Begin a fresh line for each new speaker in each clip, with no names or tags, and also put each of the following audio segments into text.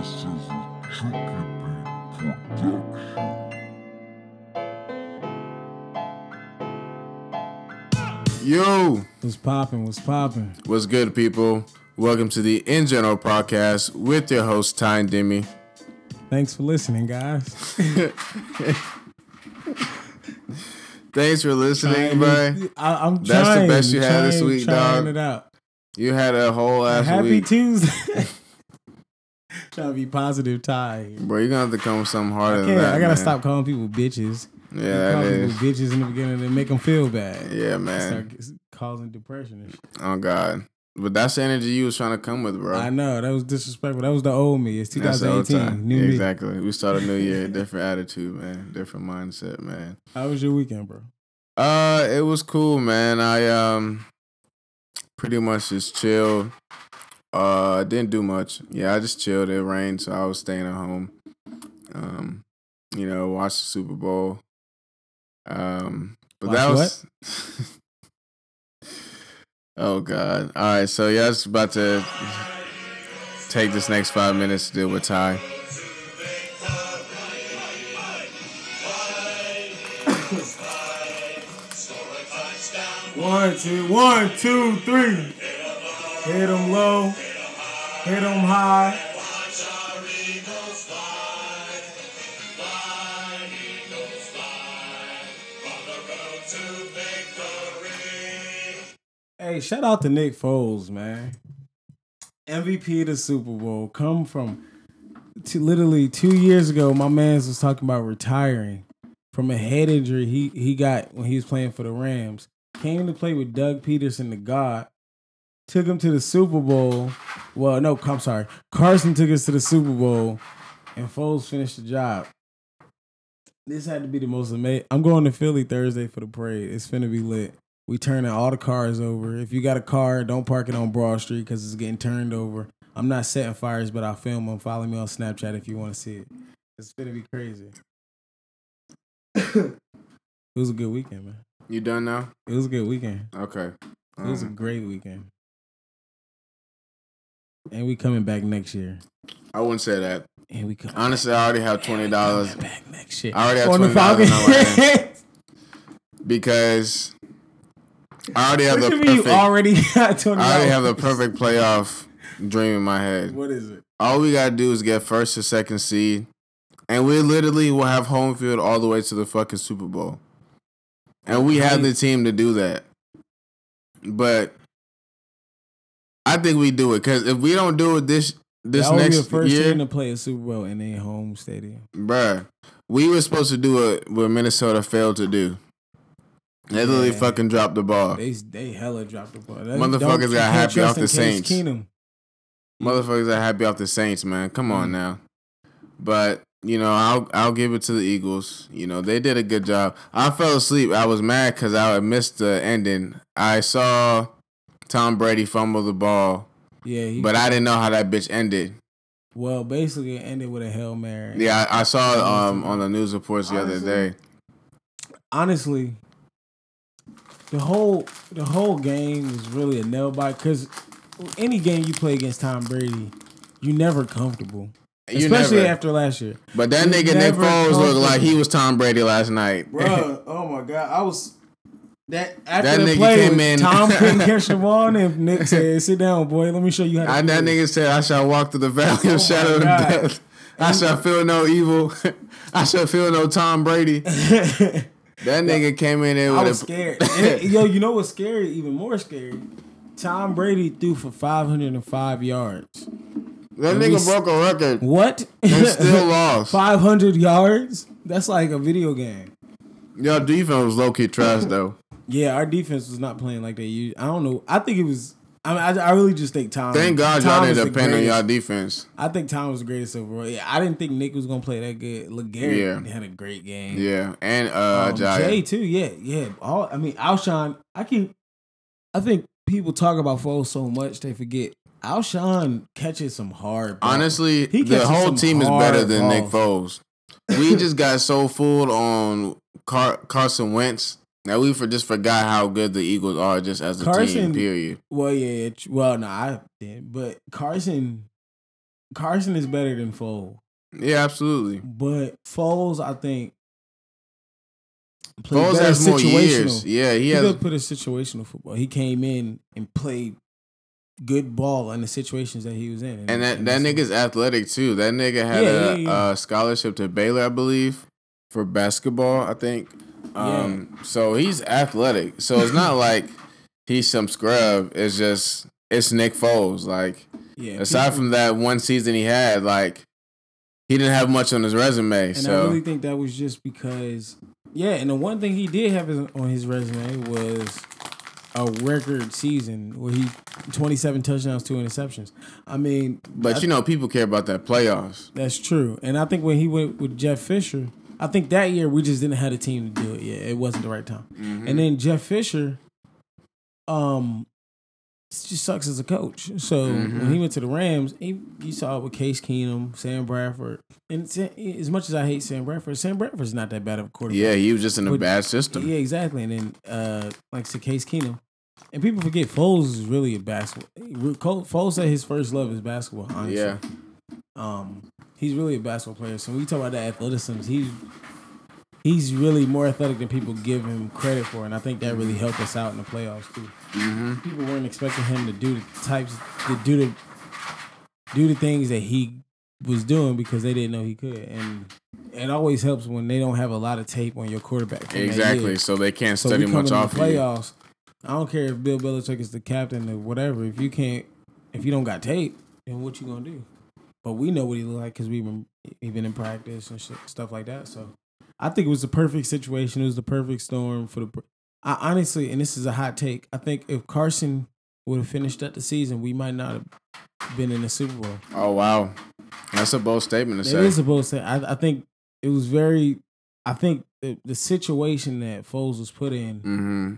This is a Chucky Beat production.
Yo,
What's popping? What's popping?
what's good, people? Welcome to the In General podcast with your host Ty and Demi.
Thanks for listening, guys.
Thanks for listening, bro.
I, am
That's the best you had this
trying-
week,
trying
dog.
It out.
You had a whole ass
Happy
week,
Tuesday. trying to be positive, Ty.
bro. You're gonna have to come with something harder
I can't.
that.
I gotta
man.
stop calling people bitches.
Yeah, is.
people bitches in the beginning and make them feel bad.
Yeah, man.
Start causing depression and shit.
Oh God, but that's the energy you was trying to come with, bro.
I know that was disrespectful. That was the old me. It's
That's the old
2018. New
Yeah,
me.
exactly. We start a new year, different attitude, man, different mindset, man.
How was your weekend, bro?
Uh, it was cool, man. I um pretty much just chilled. Uh, didn't do much. Yeah, I just chilled. It rained, so I was staying at home. Um, you know, watched the Super Bowl. Um, but
Watch
that was. oh God! All right, so yeah, it's about to take this next five minutes to deal with Ty.
One, two, one, two, three. Hit them low, hit them high. Hey, shout out to Nick Foles, man. MVP the Super Bowl. Come from to literally two years ago, my man's was talking about retiring from a head injury he, he got when he was playing for the Rams. Came to play with Doug Pederson, the God. Took him to the Super Bowl. Well, no, I'm sorry. Carson took us to the Super Bowl, and Foles finished the job. This had to be the most amazing. I'm going to Philly Thursday for the parade. It's finna be lit. We turning all the cars over. If you got a car, don't park it on Broad Street because it's getting turned over. I'm not setting fires, but I'll film them. Follow me on Snapchat if you want to see it. It's gonna be crazy. it was a good weekend, man.
You done now?
It was a good weekend.
Okay.
It was a
Um,
great weekend. And we coming back next year.
I wouldn't say that.
And we coming
Honestly, I already have twenty dollars
back next year.
I already have
on
$20 in my
Falcons.
because I already have
what
the
mean you
perfect.
already got twenty?
I already have the perfect playoff dream in my head.
What is it?
All we gotta do is get first or second seed, and we literally will have home field all the way to the fucking Super Bowl, and we have the team to do that. But I think we do it because if we don't do it this this
that would be the
next
first
year,
team to play a Super Bowl in their home stadium.
Bruh, we were supposed to do it what Minnesota failed to do. They literally
Yeah.
fucking dropped the ball.
They they hella dropped the ball. They
Motherfuckers got happy off the Saints.
Keenum.
Motherfuckers are happy off the Saints, man. Come on
Mm.
now. But you know, I'll I'll give it to the Eagles. You know, they did a good job. I fell asleep. I was mad because I missed the ending. I saw Tom Brady fumbled the ball,
Yeah, he,
but I didn't know how that bitch ended.
well, basically it ended with a hail mary.
Yeah, I, I saw um on the news reports the other day.
honestly, the whole the whole game was really a nail bite because any game you play against Tom Brady, you're never comfortable,
You
especially
never-
after last year.
But that
you
nigga Nick Foles looked like he was Tom Brady last night.
Bro, oh my god, I was that after
That
the
nigga
play.
came in-
Tom couldn't catch the ball, and Nick said, "Sit down, boy. Let me show you how to."
I, that nigga said, "I shall walk through the valley
Oh
of shadow of death. I shall feel no evil. I shall feel no Tom Brady." That nigga came in there
I
with
was
a
scared. It- yo, you know what's scary? Even more scary. Tom Brady threw for 505 yards.
that
we
nigga broke a record
What?
and still lost.
500 yards? That's like a video game.
Your defense was low key trash though.
Yeah, our defense was not playing like they used. I don't know. I think it was. I mean, I, I really just think Tom.
Thank God
Tom
y'all didn't depend on y'all defense.
I think Tom was the greatest overall. Yeah, I didn't think Nick was gonna play that good. LeGarrette
Yeah.
had a great game.
Yeah, and uh,
Um. Jay too. Yeah, yeah. All I mean, Alshon. I keep. I think people talk about Foles so much they forget. Alshon catches some hard. balls.
Honestly,
He
the whole team is better than Nick
balls.
Foles. We just got so fooled on Car- Carson Wentz that we for just forgot how good the Eagles are just as a team. Period.
Well, yeah. Well, no, I did, but Carson. Carson is better than Foles,
Yeah, absolutely.
but Foles, I think,
Foles has more years. Yeah, he
He
has.
put a situational football. He came in and played good ball in the situations that he was in,
And that, that nigga's athletic too. That nigga had
Yeah,
a
yeah, yeah.
Uh, scholarship to Baylor, I believe, for basketball. I think. Um, So he's athletic. So it's not like he's some scrub. It's just it's Nick Foles. Like
yeah.
aside
people-
from that one season he had, like he didn't have much on his resume.
and
so
I really think that was just because, yeah. And the one thing he did have on his resume was a record season where he twenty seven touchdowns, two interceptions. I mean,
but you know people care about that playoffs.
That's true. And I think when he went with Jeff Fisher, I think that year we just didn't have a team to do it yet. It wasn't the right time.
Mm-hmm.
And then Jeff Fisher, um, just sucks as a coach. So
Mm-hmm.
when he went to the Rams, he, you saw it with Case Keenum, Sam Bradford. And as much as I hate Sam Bradford, Sam Bradford's not that bad of a quarterback.
Yeah, he was just in a
But-
bad system.
Yeah, exactly. And then, uh, like to Case Keenum. And people forget Foles is really a basketball. Foles said his first love is basketball. Honestly.
Yeah.
Um, he's really a basketball player. So when you talk about the athleticism, he's he's really more athletic than people give him credit for, and I think that really helped us out in the playoffs too.
Mm-hmm.
People weren't expecting him to do the types, to do the do the things that he was doing because they didn't know he could, and it always helps when they don't have a lot of tape on your quarterback.
Exactly. So they can't
So
study much
in the
off of you.
playoffs. I don't care if Bill Belichick is the captain or whatever. If you can't, if you don't got tape, then what you gonna do? But we know what he look like because we've been he been in practice and shit, stuff like that. So I think it was the perfect situation. It was the perfect storm for the. I honestly, and this is a hot take. I think if Carson would have finished up the season, we might not have been in the Super Bowl.
Oh wow, that's a bold statement to
It
say.
is supposed to. I, I think it was very. I think the, the situation that Foles was put in
mm-hmm.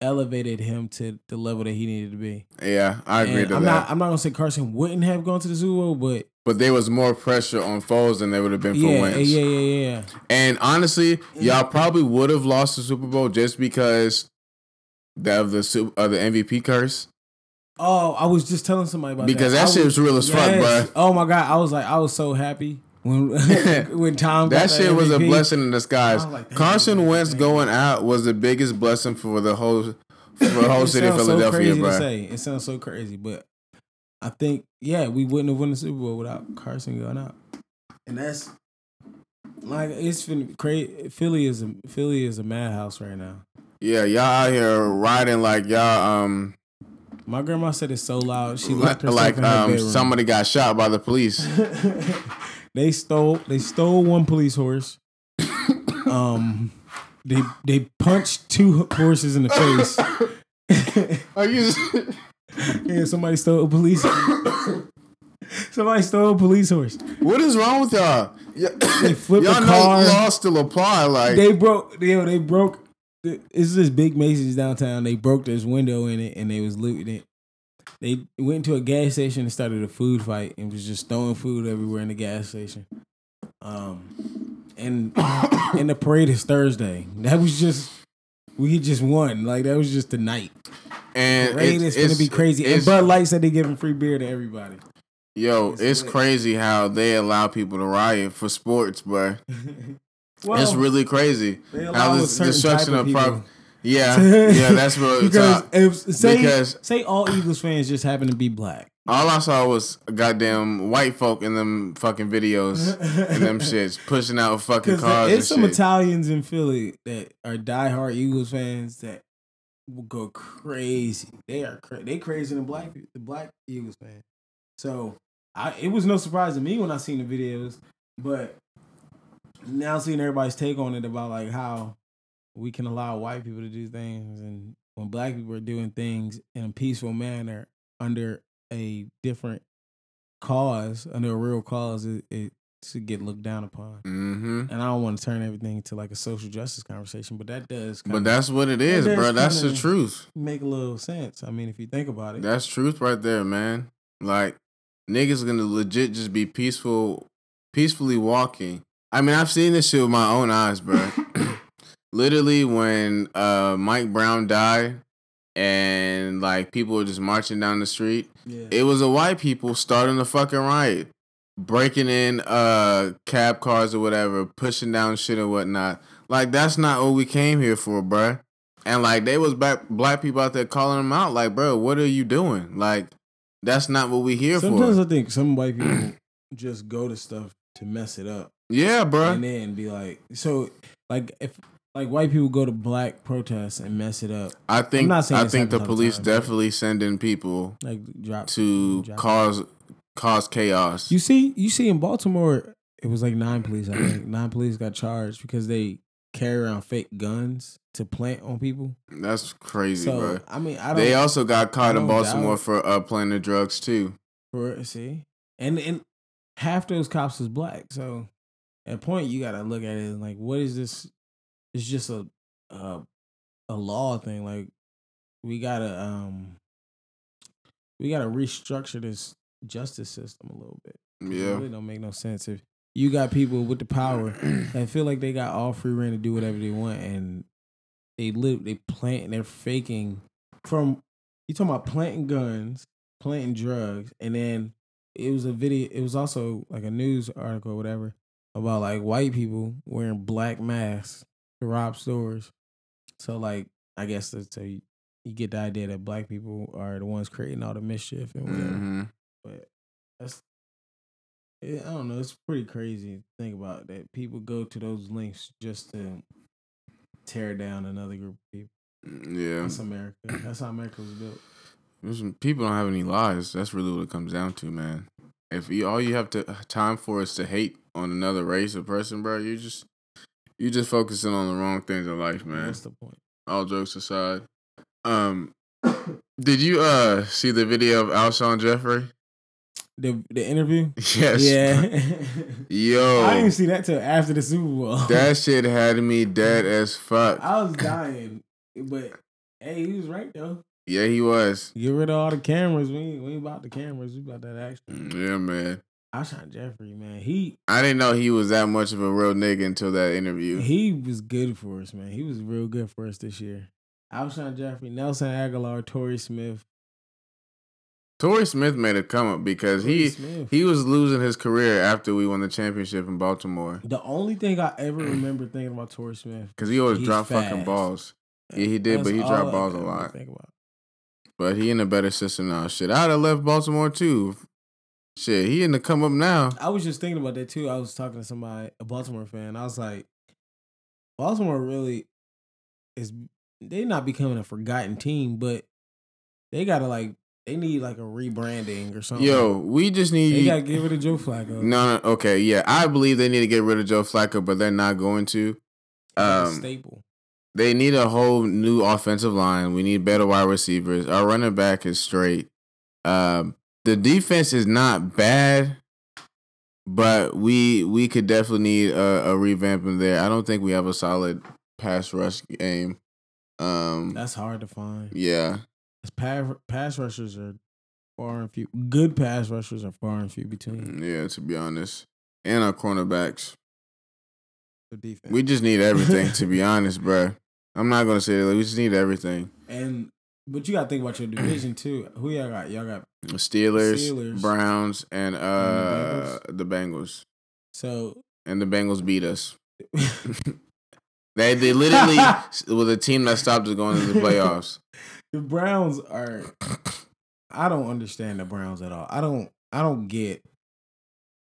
elevated him to the level that he needed to be.
Yeah, I agree to
I'm
that.
not. I'm not gonna say Carson wouldn't have gone to the Super Bowl, but
but there was more pressure on Foles than there would have been for
yeah,
Wentz.
yeah, yeah, yeah, yeah.
And honestly, mm-hmm. y'all probably would have lost the Super Bowl just because of the of the MVP curse.
Oh, I was just telling somebody about that.
Because
that.
that shit was real as fuck,
yes.
bruh.
Oh my god, I was like, I was so happy when when Tom got
That shit was a blessing in disguise.
Like,
Carson
you,
Wentz
thank
going out was the biggest blessing for the whole for the whole city of
sounds so
Philadelphia,
crazy to
bro.
say. It sounds so crazy, but I think yeah, we wouldn't have won the Super Bowl without Carson going out, and that's like it's been crazy. Philly is a Philly is a madhouse right now.
Yeah, y'all out here riding like y'all um
My grandma said it's so loud. She locked herself
like
in her
um
bedroom.
somebody got shot by the police.
they stole they stole one police horse. um, they they punched two horses in the face.
Are you?
Yeah, somebody stole a police. somebody stole a police horse.
what is wrong with y'all?
They flipped
y'all
a
know
car.
laws still apply. Like
They broke. Yo, they broke. It's this big Macy's downtown. They broke this window in it, and they was looting it. They went to a gas station and started a food fight, and was just throwing food everywhere in the gas station. Um, and and the parade is Thursday. That was just we just won. Like that was just the night.
and
Parade
it's,
is gonna be crazy. And Bud Light said they giving free beer to everybody.
Yo,
It's
it's crazy how they allow people to riot for sports, bro.
Well,
it's really crazy
they
how this destruction of
of
prop.
people.
Yeah, yeah, that's real
because if say
Because-
say all Eagles fans just happen to be black.
All I saw was goddamn white folk in them fucking videos and them shits pushing out fucking cars
there's some
shit.
Italians in Philly that are diehard Eagles fans that will go crazy. They are cra- they crazy than black the black Eagles fan. So I it was no surprise to me when I seen the videos, but now seeing everybody's take on it about like how we can allow white people to do things and when black people are doing things in a peaceful manner under a different cause, under a real cause, it, it should get looked down upon.
hmm
And I don't want to turn everything into like a social justice conversation, but that does kind
But that's what it is,
does
bro. That's the truth.
make a little sense. I mean, if you think about it.
That's truth right there, man. Like niggas gonna legit just be peaceful, peacefully walking. I mean, I've seen this shit with my own eyes, bro. Literally, when uh, Mike Brown died, and like people were just marching down the street,
yeah.
it was a white people starting a fucking riot. breaking in uh cab cars or whatever, pushing down shit and whatnot. Like that's not what we came here for, bruh. And like they was black black people out there calling them out, like, bro, what are you doing? Like, that's not what we here
Sometimes
for.
Sometimes I think some white people just go to stuff to mess it up,
yeah, bro.
and then be like, so like if like white people go to black protests and mess it up,
I think
not saying
I think the police
time,
definitely send in people
like drop
to
drop-
cause cause chaos.
You see, you see in Baltimore, it was like nine police. I think nine police got charged because they carry around fake guns to plant on people.
That's crazy,
So
bro.
I mean, I don't.
They also got caught in Baltimore
doubt-
for uh, planting drugs too.
For see, and and half those cops was black. So at a point, you got to look at it and like, what is this? It's just a a, a law thing. Like we gotta um we gotta restructure this justice system a little bit. It
Yeah.
really don't make no sense if you got people with the power that feel like they got all free reign to do whatever they want, and they live, they plant, they're faking from. You talking about planting guns, planting drugs, and then it was a video. It was also like a news article, or whatever, about like white people wearing black masks to rob stores. So like, I guess that's so you, you get the idea that black people are the ones creating all the mischief and whatever
hmm
but that's I don't know. It's pretty crazy to think about that people go to those lengths just to tear down another group of people.
Yeah.
That's America. That's how America was built.
Listen, people don't have any lives. That's really what it comes down to, man. If you all you have to time for is to hate on another race or person, bro, you just you just focusing on the wrong things in life, man.
What's the point?
All jokes aside, um, did you uh see the video of Alshon Jeffery?
The the interview.
Yes.
Yeah.
Yo,
I didn't see that till after the Super Bowl.
that shit had me dead as fuck.
I was dying, but hey, he was right though.
Yeah, he was.
Get rid of all the cameras. We ain't, we ain't about the cameras. We about that action.
Yeah, man.
Alshon Jeffery, man, he
I didn't know he was that much of a real nigga until that interview.
He was good for us, man. He was real good for us this year. Alshon Jeffery, Nelson Agholor, Torrey Smith.
Torrey Smith made a come up because
Torrey
he
Smith.
he was losing his career after we won the championship in Baltimore
the only thing I ever remember thinking about Torrey Smith.
because he always dropped fucking balls. Yeah, he did,
That's
but he dropped balls a lot.
Think about.
But he in a better system now. Shit, I'd have left Baltimore too. Shit, he in the come up now.
I was just thinking about that too. I was talking to somebody, a Baltimore fan. I was like, Baltimore really is. They not becoming a forgotten team, but they gotta like they need like a rebranding or something.
Yo, we just
they
need.
gotta get rid of Joe Flacco.
No, no, okay, yeah, I believe they need to get rid of Joe Flacco, but they're not going to. Um,
staple.
They need a whole new offensive line. We need better wide receivers. Our running back is straight. Um, the defense is not bad, but we we could definitely need a, a revamp in there. I don't think we have a solid pass rush game. Um,
That's hard to find.
yeah,
Pass, pass rushers are far and few. Good pass rushers are far and few between.
yeah. To be honest, and our cornerbacks,
The defense.
we just need everything. to be honest, bruh. I'm not gonna say that. We just need everything.
and but you gotta think about your division too. Who y'all got? Y'all got
Steelers,
Steelers.
Browns, and uh the Bengals.
so
And the Bengals beat us. They they literally was a team that stopped us going into the playoffs.
the Browns are. I don't understand the Browns at all. I don't. I don't get.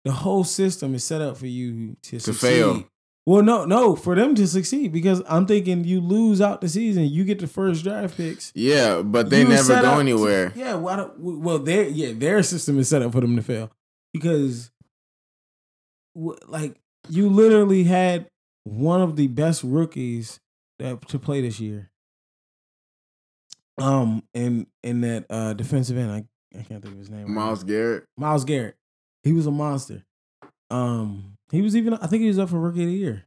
The whole system is set up for you to,
To
succeed.
fail.
Well, no, no, for them to succeed because I'm thinking you lose out the season, you get the first draft picks.
Yeah, but they
You
never go
up to-
anywhere.
yeah, why don't, well, their yeah, their system is set up for them to fail because, like, you literally had one of the best rookies that to play this year. Um, in in that uh defensive end, I I can't think of his name. Myles.
Garrett.
Myles Garrett, he was a monster. Um, he was even I think he was up for rookie of the year.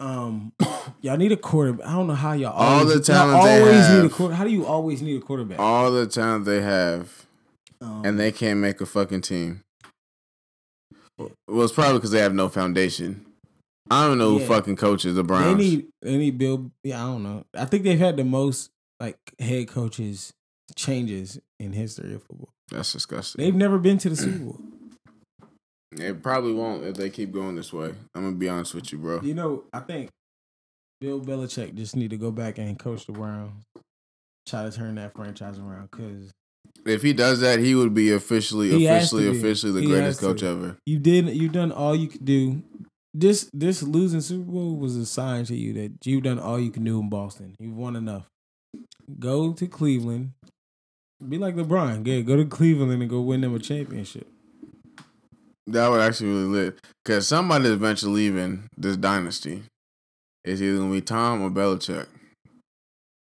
Um, y'all need a quarterback. I don't know how y'all
All
always,
the talent they
always need a
have.
quarter. How do you always need a quarterback?
All the talent they have,
Um,
and they can't make a fucking team. Well, it's probably because they have no foundation. I don't know
Yeah.
who fucking coaches the
they
Browns.
need they need Bill. Yeah, I don't know. I think they've had the most like head coaches changes in history of football.
That's disgusting.
They've never been to the Super Bowl.
It probably won't if they keep going this way. I'm gonna be honest with you, bro.
You know, I think Bill Belichick just need to go back and coach the Browns, try to turn that franchise around. Cause
If he does that, he would be officially,
He
officially, officially the
He
greatest coach ever.
you did, you've done all you could do. This this losing Super Bowl was a sign to you that you've done all you can do in Boston. You've won enough. Go to Cleveland. Be like LeBron. Yeah, go to Cleveland and go win them a championship.
That would actually really lit. Cause somebody's eventually leaving this dynasty. It's either gonna be Tom or Belichick.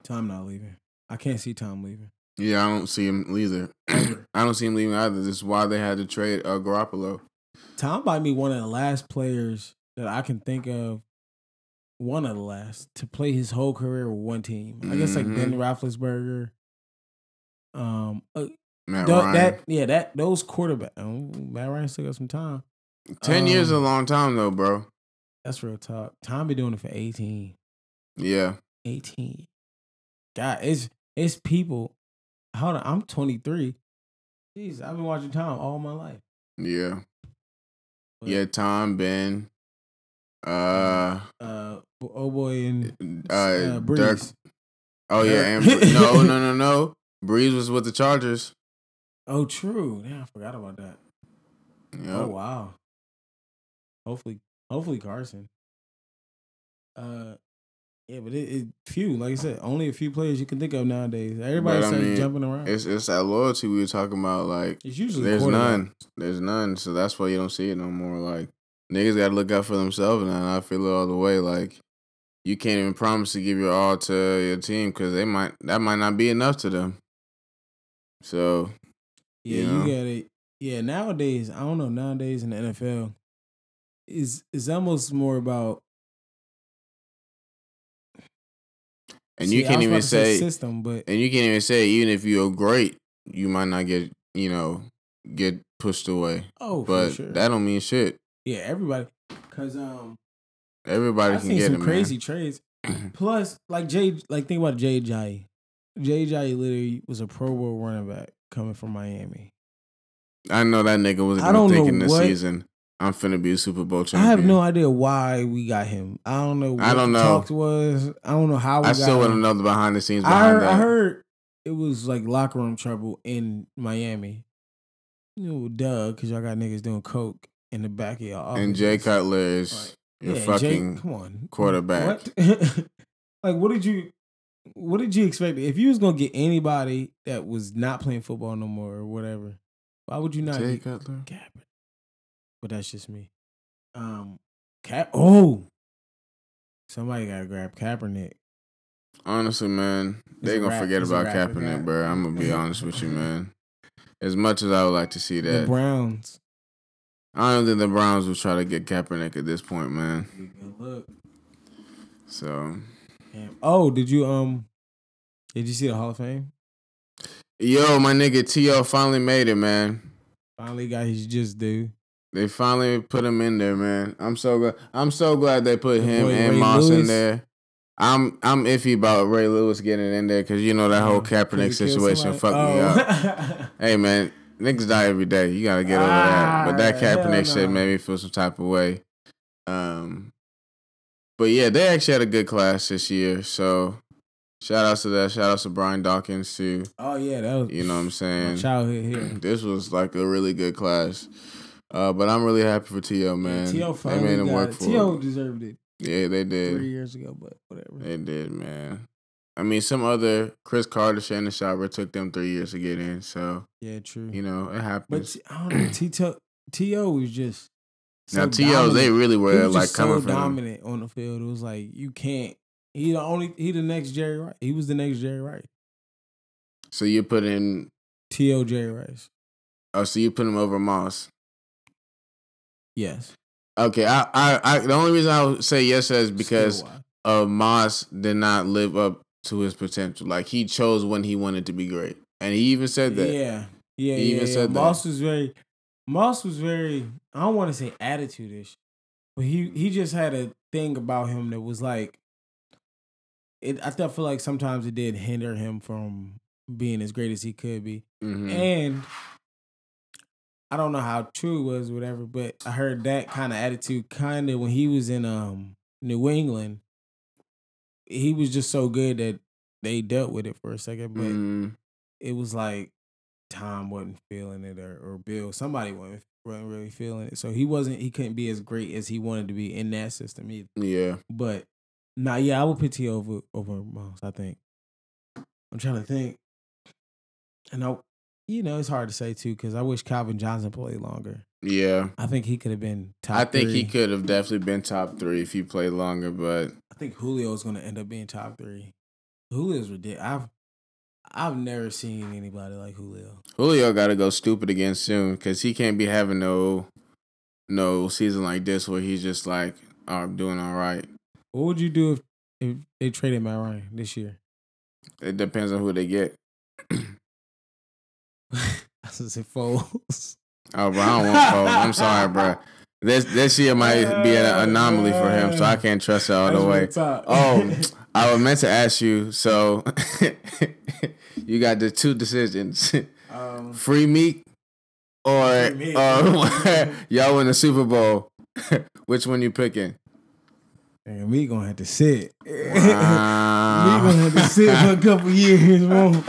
Tom not leaving. I can't see Tom leaving.
Yeah, I don't see him either. I don't see him leaving either. This is why they had to trade uh, Garoppolo.
Tom might be one of the last players that I can think of. One of the last to play his whole career with one team. I guess like. Ben Roethlisberger. Um, uh,
Matt Ryan.
that yeah, that those quarterback. Oh, Matt Ryan still got some time.
Ten years is a
um,
long time though, bro.
That's real talk. Tom be doing it for 18.
Yeah.
18. God, it's it's people. Hold on, I'm 23. Jeez, I've been watching Tom all my life.
Yeah.
But,
Yeah, Tom, Ben, uh
Uh, oh boy, and
uh,
uh,
Dirk.
Brees.
Oh yeah, and no, no, no, no. Brees was with the Chargers.
Oh, true. Yeah, I forgot about that.
Yep.
Oh wow. Hopefully, hopefully Carson. Uh, yeah, but it, it few. Like I said, only a few players you can think of nowadays. Everybody's
mean,
jumping around. It's,
It's it's that loyalty we were talking about. Like it's
usually
there's none. There's none. So that's why you don't see it no more. Like niggas got to look out for themselves, and I feel it all the way. Like you can't even promise to give your all to your team because they might that might not be enough to them. So
Yeah,
you
you, got it. Yeah, nowadays I don't know. Nowadays in the NFL, is is almost more about.
and
See,
you
I
can't even say
system, but
and you can't even say even if you're great, you might not get you know get pushed away.
oh,
But
for sure.
that don't mean shit.
yeah, everybody, because um,
Everybody
I've
can
seen
get
some
it,
crazy
man.
trades. Plus, like Jay, like think about Jay Jai. Jay Jai literally was a Pro Bowl running back coming from Miami.
I know that nigga was
I don't know
thinking this
what-
season. I'm finna be a Super Bowl champion.
I have no idea why we got him. I don't know. What
I don't know.
Talk was. I don't know how we
I
got
still want to know the behind the scenes
I heard,
that.
I heard it was like locker room trouble in Miami. You know, duh, because y'all got niggas doing coke in the back of y'all office.
and Jay Cutler is your
Yeah,
fucking
Jay, come on,
quarterback.
What? like, what did you, what did you expect? If you was gonna get anybody that was not playing football no more or whatever, why would you not
Jay
get
Cutler.
Kaepernick? But that's just me. Um, Cap. Oh, somebody gotta grab Kaepernick.
Honestly, man, they gonna
rap-
forget about
rapper
Kaepernick,
guy.
bro. I'm gonna be honest with you, man. As much as I would like to see that,
The
that,
Browns.
I don't think the Browns will try to get Kaepernick at this point, man.
Good look.
So,
Damn. Oh, did you um? Did you see the Hall of Fame?
yo, my nigga T.O. finally made it, man.
Finally got his just due.
They finally put him in there, man. I'm so glad. I'm so glad they put him
boy
and
Ray
Moss
Lewis.
in there. I'm I'm iffy about Ray Lewis getting in there because you know that whole Kaepernick
Could he kill
situation fucked me
Oh.
up. Hey man, niggas die every day. You gotta get over that. But that
Ah,
Kaepernick shit
no.
made me feel some type of way. Um, but yeah, they actually had a good class this year. So shout outs to that. Shout outs to Brian Dawkins too.
oh yeah, that was
You know what I'm saying?
childhood here.
this was like a really good class. Uh, but I'm really happy for T.O. man.
T.O.
they made him work
it.
for
T.O. deserved it
Yeah, they did.
three years ago, but whatever.
They did, man. I mean, some other Cris Carter, Shannon Sharper took them three years to get in. So
Yeah, true.
you know it happened.
but
happens.
T- I don't know. T.O. T.O. was just so
now T.O. they really
he
were
was
like
just
coming
so
them.
dominant on the field. It was like you can't. He the only. He the next Jerry Rice. He was the next Jerry Rice.
So you put in,
T.O. Jerry Rice.
oh, so you put him over Moss.
Yes.
Okay, I, I, I, the only reason I would say yes is because uh, Moss did not live up to his potential. Like he chose when he wanted to be great, and he even said that.
Yeah, yeah,
He
yeah.
even
yeah.
said that.
Moss was very, Moss was very. I don't want to say attitude-ish, but he he just had a thing about him that was like. It. I felt feel like sometimes it did hinder him from being as great as he could be,
Mhm.
and I don't know how true it was, or whatever, but I heard that kind of attitude kind of when he was in um New England. He was just so good that they dealt with it for a second, but
Mm,
it was like Tom wasn't feeling it or, or Bill, somebody wasn't, wasn't really feeling it. So he wasn't, he couldn't be as great as he wanted to be in that system either.
yeah.
But nah, yeah, I would put T over over Miles. I think. I'm trying to think, and I, you know, it's hard to say too because I wish Calvin Johnson played longer.
Yeah.
I think he could have been top.
I think he could have definitely been top three if he played longer, but
I think Julio is going to end up being top three. Julio's ridiculous. I've I've never seen anybody like Julio.
Julio got to go stupid again soon because he can't be having no no season like this where he's just like, oh, I'm doing all right.
What would you do if, if they traded Matt Ryan this year?
It depends on who they get.
I was say Foles.
Oh, bro, I don't want Foles. I'm sorry, bro. This this year might be an anomaly for him, so I can't trust it all the way. Oh, I was meant to ask you. So you got the two decisions:
um,
free meat or
Free meat.
or y'all win the Super Bowl. Which one you picking?
and we gonna have to sit. we gonna have to sit for a couple years, bro.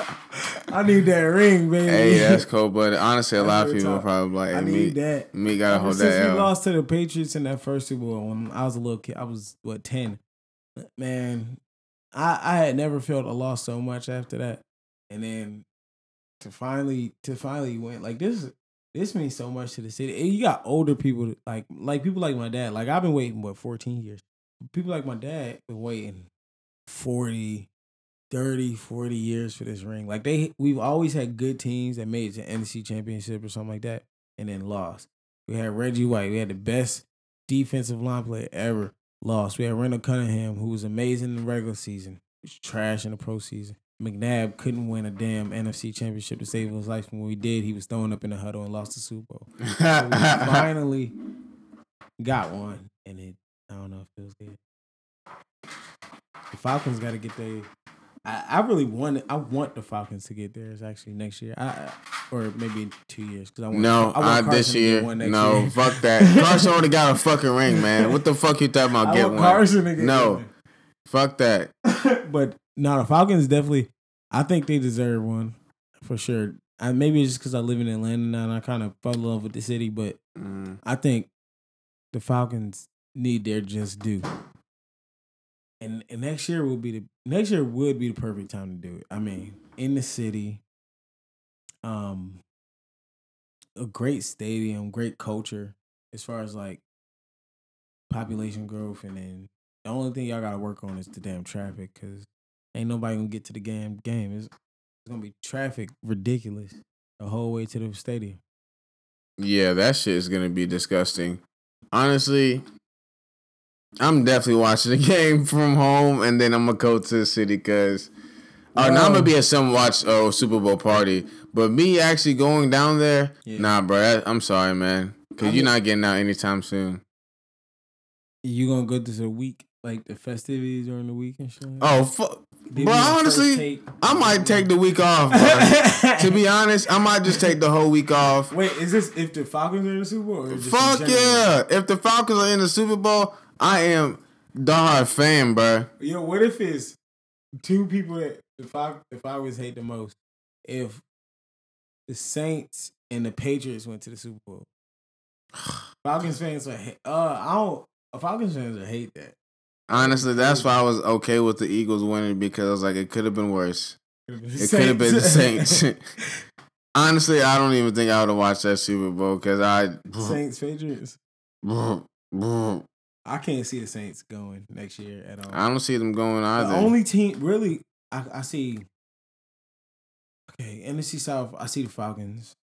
I need that ring, baby.
Hey, that's cool, but honestly, a lot of people probably like,
I need
me,
that.
me gotta hold
since
that
we
L.
lost to the Patriots in that first Super Bowl when I was a little kid, I was what ten. Man, I I had never felt a loss so much after that, and then to finally to finally win like this. This means so much to the city. And you got older people like like people like my dad. Like I've been waiting what fourteen years. People like my dad been waiting 40, 30, 40 years for this ring. Like they we've always had good teams that made it to NFC championship or something like that and then lost. We had Reggie White. We had the best defensive line player ever. Lost. We had Randall Cunningham, who was amazing in the regular season. Was trash in the pro season. McNabb couldn't win a damn NFC championship to save his life. When we did, he was thrown up in the huddle and lost the Super Bowl. So we finally got one, and it I don't know if it feels good. The Falcons got to get their. I, I really want. I want the Falcons to get theirs actually next year, I, or maybe two years because I want.
No,
I want
uh, this year. No,
year.
fuck that. Carson already got a fucking ring, man. What the fuck you talking about?
I
Get one.
Carson to get
No.
one.
Fuck that.
but no, the Falcons definitely. I think they deserve one for sure. I, maybe it's just because I live in Atlanta now and I kind of fell in love with the city, but
Mm.
I think the Falcons need their just due. And, and next year will be the next year would be the perfect time to do it. I mean, in the city, um, a great stadium, great culture as far as like population growth, and then the only thing y'all gotta work on is the damn traffic because ain't nobody gonna get to the game. Game it's gonna be traffic ridiculous the whole way to the stadium.
Yeah, that shit is gonna be disgusting. Honestly, I'm definitely watching the game from home, and then I'm gonna go to the city because. Oh, uh, now I'm gonna be at some watch oh Super Bowl party, but me actually going down there,
Yeah.
nah, bro. that- I'm sorry, man, because
I
you're not getting out anytime soon.
You gonna go to the week, like the festivities during the week and shit?
Oh, fuck, bro. Honestly,
take-
I might take the week off. To be honest, I might just take the whole week off.
Wait, is this if the Falcons are in the Super Bowl? Or just
Fuck yeah! If the Falcons are in the Super Bowl, I am diehard fan, bro.
Yo, what if it's two people that the Fal- the Falcons hate the most? If the Saints and the Patriots went to the Super Bowl, Falcons fans would hate. Uh, I don't. Falcons fans would hate that.
Honestly, that's why I was okay with the Eagles winning because I was like, it could have been worse. It
It
could have been the Saints. Honestly, I don't even think I would have watched that Super Bowl because I.
Saints Patriots.
I
can't see the Saints going next year at all.
I don't see them going either.
The only team really I, I see. Okay, NFC South. I see the Falcons.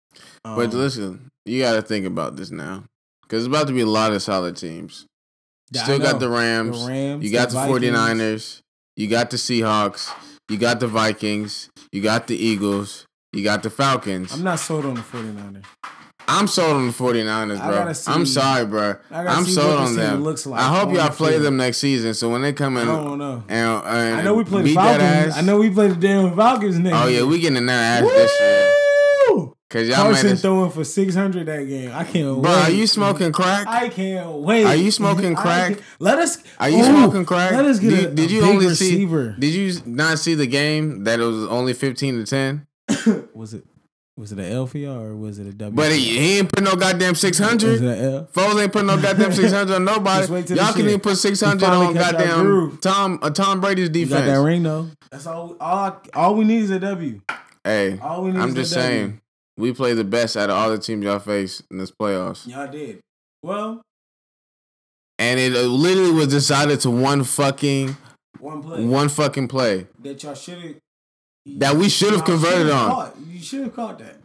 Um,
but listen, you got to think about this now because it's about to be a lot of solid teams. Still got the Rams.
The Rams.
You got the,
Vikings.
49ers. You got the Seahawks. You got the Vikings. You got the Eagles. You got the Falcons.
I'm not sold on the 49ers.
I'm sold on the 49ers,
I
bro.
see-
I'm sorry, bro.
I gotta
I'm
see
sold on them.
looks like
I hope y'all play them next season. So when they come in, I
don't know.
and, and
I know we play the Falcons. I know we play the damn Falcons next.
Oh yeah, we getting in their ass this year. Cause y'all made
Carson
us,
throwing for six hundred that game. I can't
bro.
wait.
Are you smoking crack?
I can't wait.
Are you smoking crack?
Let us.
Are you
Ooh,
smoking crack?
Let us get
did,
a,
did
a
you
big
only
receiver.
see? Did you not see the game that it was only fifteen to ten?
was it? Was it an L for y'all or was it a W?
But he, he ain't put no goddamn six hundred.
was
hundred.
it an L?
Foles ain't put no goddamn six hundred on nobody.
Just wait till
Y'all can
shit.
even put six hundred on goddamn
groove.
Tom uh, Tom Brady's
You got that ring though. That's all. All, all we need is a W.
Hey,
All we need
I'm
is
just
a W.
saying, we play the best out of all the teams y'all face in this playoffs,
Y'all did. Well,
and it uh, literally was decided to one fucking
one play
one fucking play.
that y'all should have.
That we should have converted on.
You should have caught that.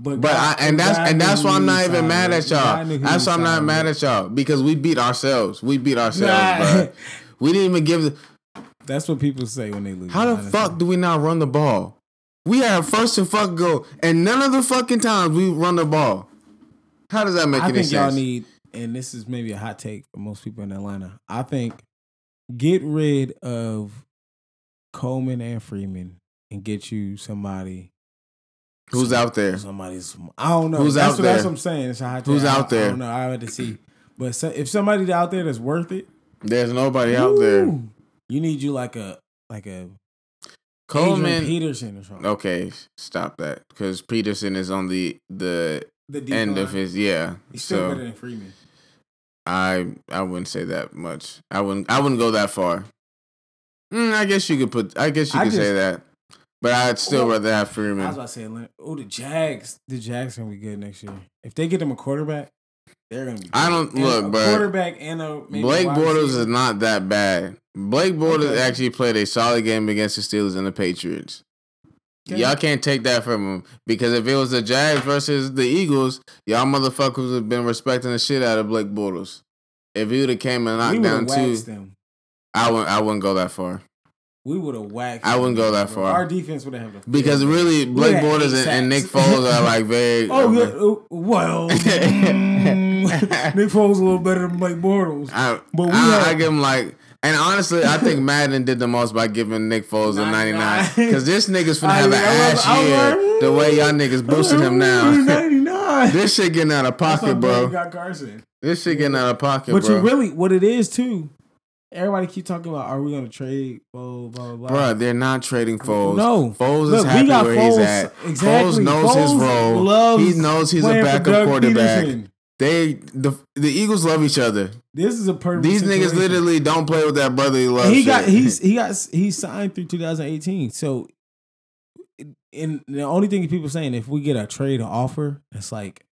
But,
But I, and that's
God
and that's why I'm not even mad at y'all.
God
That's why I'm not mad at y'all because we beat ourselves. We beat ourselves,
Nah.
bro. We didn't even give. The,
That's what people say when they lose.
how the fuck do we not run the ball? We have first and fuck goal, and none of the fucking times we run the ball. How does that make
I
any
think y'all need, and this is maybe a hot take for most people in Atlanta. I think get rid of Coleman and Freeman and get you somebody.
Who's out there?
Somebody's. I don't know.
Who's
that's
out
what, That's
there?
what I'm saying. It's a hot take.
Who's
I-
out there?
I don't know. I had to see. But so, if somebody's out there that's worth it,
There's nobody out there.
You need you like a like a Adrian
Coleman.
Peterson or something.
Okay, stop that because Peterson is on the the
The
end of his yeah.
He's still better
So
than Freeman.
I I wouldn't say that much. I wouldn't I wouldn't go that far. Mm, I guess you could put. I guess you
I
could say that, but I'd still
Well,
rather have Freeman.
I was about to say, oh, the Jags. The Jags gonna be good next year. If they get them a quarterback, they're gonna be.
I don't-
And
look, bruh.
quarterback and a maybe
Blake Bortles is not that bad. Blake Bortles
Okay.
actually played a solid game against the Steelers and the Patriots.
Okay.
Y'all can't take that from him because if it was the Jags versus the Eagles, y'all motherfuckers would have been respecting the shit out of Blake Bortles. If he would have came and knocked down two,
them.
I wouldn't. I wouldn't go that far
We would have waxed.
I wouldn't go that far.
Our defense would have to
because
field
really. Blake Bortles and, and Nick. Foles are like very.
Oh, yeah. oh, well, mm, Nick Foles a little better than Blake Bortles.
I,
But we
I,
had-
I give him like, and honestly, I think Madden did the most by giving Nick Foles a 99.
99.
Because this nigga's finna
I-
have an ass
I
year the way y'all niggas boosting him now.
Ninety nine.
this shit getting out of pocket, bro.
Got Carson.
This shit getting out of pocket,
But
bro.
you really, what it is too. Everybody keep talking about, are we gonna trade? Blah blah blah.
Bro, they're not trading Foles.
No.
Foles
Look,
is happy where
Foles.
he's at.
Exactly.
Foles knows his role.
loves
He knows he's a backup quarterback.
Peterson.
They the the Eagles love each other.
This is a perfect.
These niggas literally don't play with that brotherly love.
he
shit.
got he's he got he signed through 2018. So, and the only thing people saying if we get a trade offer it's like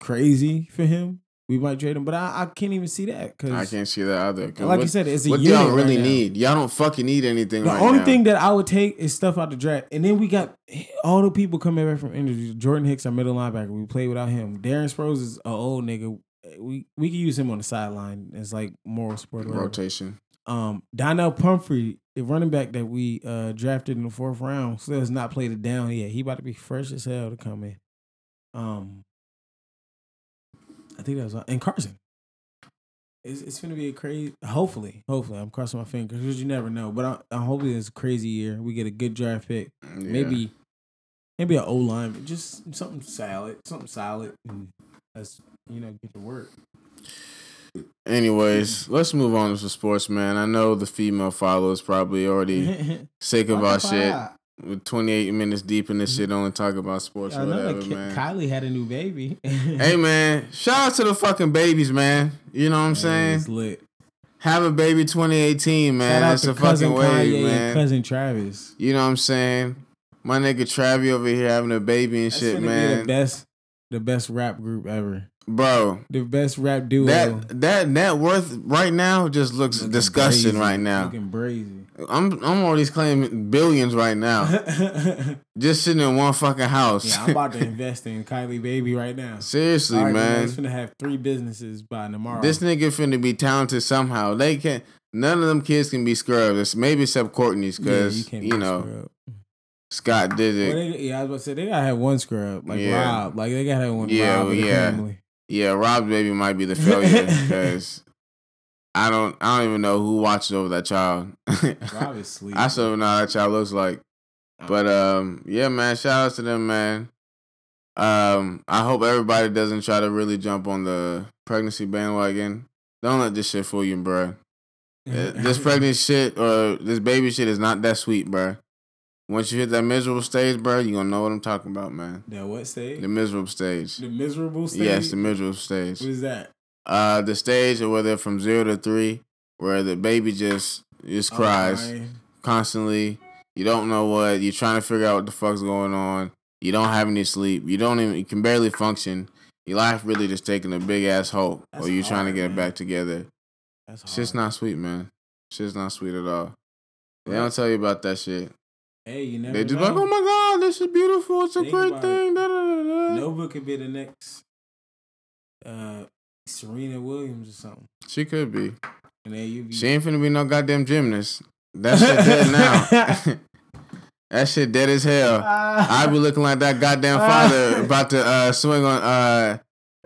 crazy for him, we might trade him. But I, I can't even see that because I
can't see that either.
like
what,
you said, it's a
what y'all really
right
need? Y'all don't fucking need anything.
The
right
only
now.
thing that I would take is stuff out the draft, and then we got all the people coming back from injuries. Jordan Hicks, our middle linebacker, we played without him. Darren Sproles is an old nigga. We we can use him on the sideline as like moral support.
rotation.
Um, Donnel Pumphrey, the running back that we uh, drafted in the fourth round, still has not played it down yet. He about to be fresh as hell to come in. Um, I think that was uh, and Carson. It's it's gonna be a crazy. Hopefully, hopefully, I'm crossing my fingers because you never know. But I, I'm hoping it's a crazy year. We get a good draft pick.
Yeah.
Maybe, maybe an O line, just something solid, something solid, and let's you know get to work.
Anyways, let's move on to some sports, man. I know the female followers probably already sick of our shit. We're 28 minutes deep in this mm-hmm. shit, only talk about sports
I
or whatever, man.
Kylie had a new baby.
Hey, man, shout out to the fucking babies, man. You know what I'm saying?
It's lit.
Have a baby 2018, man. That's a fucking wave, man.
cousin Travis.
You know what I'm saying? My nigga Travi over here having a baby and
That's
shit, man.
the best, the best rap group ever.
Bro,
The best rap duo.
that that net worth right now just looks
Looking
disgusting
brazy.
right now.
Looking brazy.
I'm I'm already claiming billions right now. just sitting in one fucking house.
Yeah, I'm about to invest in Kylie baby right now.
Seriously,
right,
man.
He's gonna have three businesses by tomorrow.
This nigga finna be talented somehow. They can't. none of them kids can be scrubbed. It's maybe except Kourtney's
Yeah,
because
can't
you,
be
know
scrub.
Scott did
Well,
it.
they, yeah, I was about to say they gotta have one scrub like
Yeah.
Rob. Like they gotta have one.
Yeah,
Rob
yeah.
family.
Yeah, Rob's baby might be the failure because I don't I don't even know who watches over that child.
Rob is sleep.
I still don't know how that child looks like. But um, yeah, man, shout out to them, man. Um, I hope everybody doesn't try to really jump on the pregnancy bandwagon. Don't let this shit fool you, bro. this pregnant shit or this baby shit is not that sweet, bro. Once you hit that miserable stage, bro, you gonna know what I'm talking about, man.
That what stage?
The miserable stage.
The miserable stage.
Yes, the miserable stage.
What is that?
Uh, the stage where they're from zero to three, where the baby just just cries
Oh,
constantly. You don't know what you're trying to figure out what the fuck's going on. You don't have any sleep. You don't even you can barely function. Your life really just taking a big ass hole,
That's
or you're trying to
hard,
get it back together.
That's hard.
Shit's not sweet, man. Shit's not sweet at all. They don't tell you about that shit.
Hey, you never
They just
know.
like, oh my god, this is beautiful. It's a
Think
great thing. Da, da, da.
Nova could be the next uh, Serena Williams or something.
She could be.
And then you be
She ain't finna be no goddamn gymnast. That shit dead now. that shit dead as hell. I be looking like that goddamn father about to uh, swing on uh,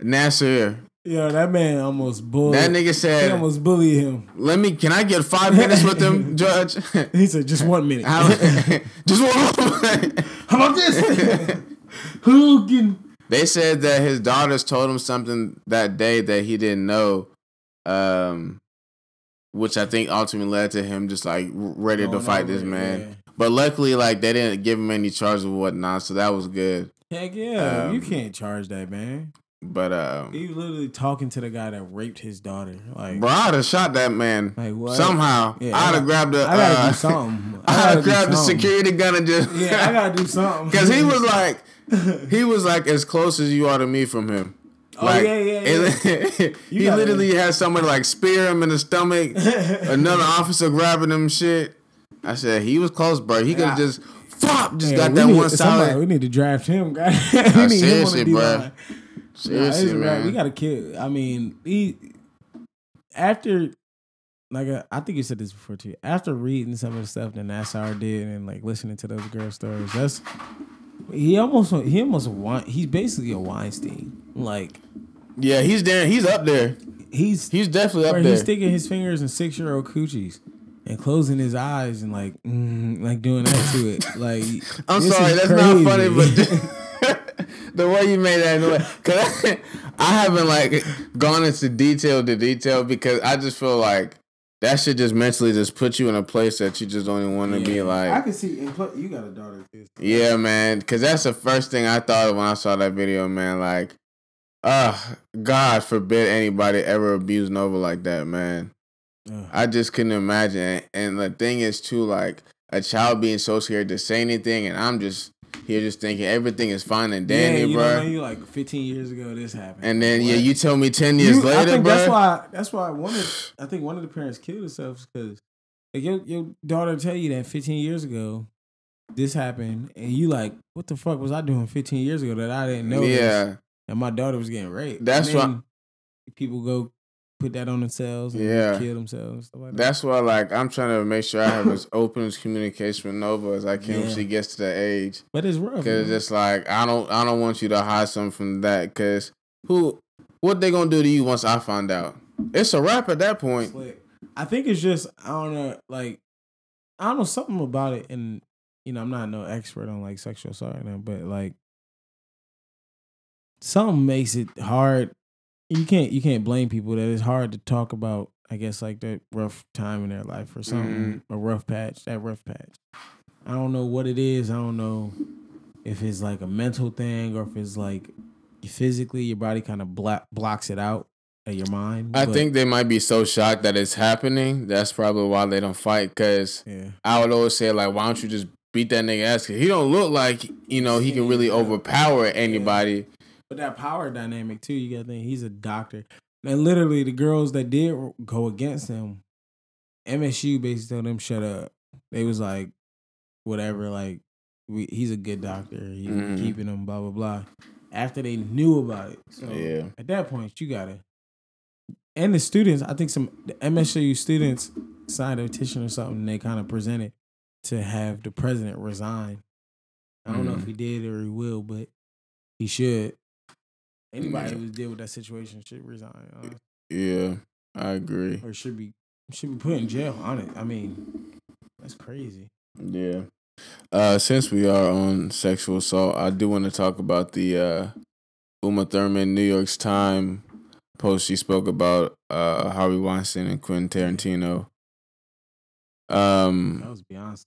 Nassar.
Yo, that man almost bullied.
That nigga said, he
almost bullied him.
"Let me. Can I get five minutes with him, Judge?
He said, just one minute.
How- Just one."
How about this? Who can?
They said that his daughters told him something that day that he didn't know, um, which I think ultimately led to him just like ready to fight this man. But luckily, like they didn't give him any charges or whatnot, so that was good.
Heck yeah,
Um,
you can't charge that man.
But um,
He was literally talking to the guy that raped his daughter. Like,
bro, I'd have shot that man
like what?
somehow.
Yeah,
I'd have grabbed the.
I gotta
uh,
do something.
I'd
gotta
have grabbed the security gun and just.
Yeah, I gotta do something.
Because he was like, he was like as close as you are to me from him.
Oh,
Like,
yeah, yeah,
it- he
gotta-
literally had somebody like spear him in the stomach. Another officer grabbing him shit. I said he was close, bro. He could have just, fuck, just
Yeah,
got that
need-
one
somebody-
solid.
We need to draft him, guy. we need
seriously,
him on the. D-line.
Seriously,
Nah, it's right. We gotta kill. I mean, he after like uh, I think you said this before too. After reading some of the stuff that Nassar did and like listening to those girl stories, that's he almost he almost Wein- he's basically a Weinstein. Like
yeah, he's there. He's up there.
he's
He's definitely up there.
he's sticking his fingers in six year old coochies. And closing his eyes and like, mm, like doing that to it, like
I'm sorry, that's not funny, but the way you made that noise, cause I, I haven't like gone into detail to detail because I just feel like that should just mentally just put you in a place that you just don't want to be like.
I can see. And plus, you got a daughter too.
Yeah, man. Cause that's the first thing I thought of when I saw that video, man. Like, uh, God forbid anybody ever abuse Nova like that, man.
Ugh.
I just couldn't imagine. And the thing is, too, like a child being so scared to say anything, and I'm just here just thinking everything is fine and dandy,
yeah, you
bro.
Know, you like 15 years ago this happened.
and then yeah, you tell me ten years
You- I
later,
think
bro.
that's why. That's why one of I think one of the parents killed themselves because like your your daughter tell you that 15 years ago this happened, and you like, what the fuck was I doing 15 years ago that I didn't know? this?
yeah,
and my daughter was getting raped.
That's why-
People go put that on themselves and
Yeah.
kill themselves. Stuff like that.
that's why. Like, I'm trying to make sure I have as open as communication with Nova as I can when
Yeah.
she gets to that age.
but it's rough.
Cause it's just like I don't I don't want you to hide something from that. Cause who what they gonna do to you once I find out? It's a wrap at that point.
I think it's just I don't know, like I don't know something about it, and you know I'm not no expert on like sexual assault, now, but like something makes it hard. You can't you can't blame people that it's hard to talk about. I guess like that rough time in their life or something, mm-hmm. a rough patch, that rough patch. I don't know what it is. I don't know if it's like a mental thing or if it's like physically your body kind of blocks it out of your mind.
I think they might be so shocked that it's happening. That's probably why they don't fight. Cause
yeah.
I would always say like, why don't you just beat that nigga ass? 'Cause he don't look like you know he can really overpower anybody.
But that power dynamic too, you gotta think he's a doctor. And literally the girls that did go against him, MSU basically told them shut up. They was like, whatever, like we, he's a good doctor. He's
Mhm.
keeping them, blah blah blah. After they knew about it, so
Yeah.
at that point you gotta. And the students, I think some the MSU students signed a petition or something. And they kind of presented to have the president resign. I don't know if
Mhm.
he did or he will, but he should. Anybody
Yeah.
who deal with that situation should resign, uh,
Yeah, I agree.
or should be should be put in jail on it. I mean, that's crazy.
Yeah, Uh, since we are on sexual assault, I do want to talk about the uh, Uma Thurman New York's Time post. She spoke about uh, Harvey Weinstein and Quentin Tarantino. Um, That
was Beyonce.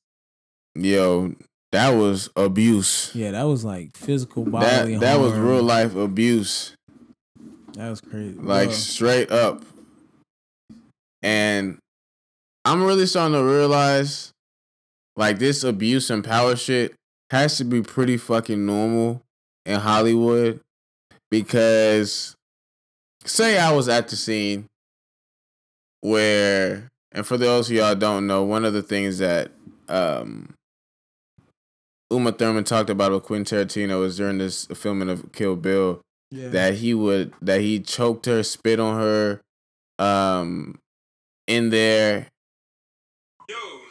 yo, that was abuse.
Yeah, that was like physical
That
bodily.
that was
harm.
real life abuse.
That was crazy.
like straight up. And I'm really starting to realize like this abuse and power shit has to be pretty fucking normal in Hollywood because say I was at the scene where and for those of y'all don't know, one of the things that um Uma Thurman talked about with Quentin Tarantino was during this filming of Kill Bill
yeah.
that he would that he choked her, spit on her, um, in there,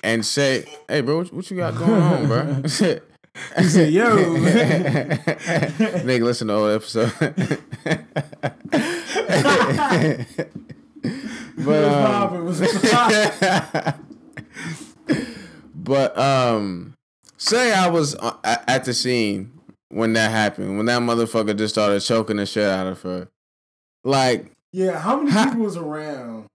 and say, "Hey, bro, what, what you got going on, bro?"
He said, "Yo."
nigga, listen to the old episode. but um?
What's poppin'?
but um, say I was uh, at the scene when that happened, when that motherfucker just started choking the shit out of her, like.
yeah, how many
Ha-
people was around?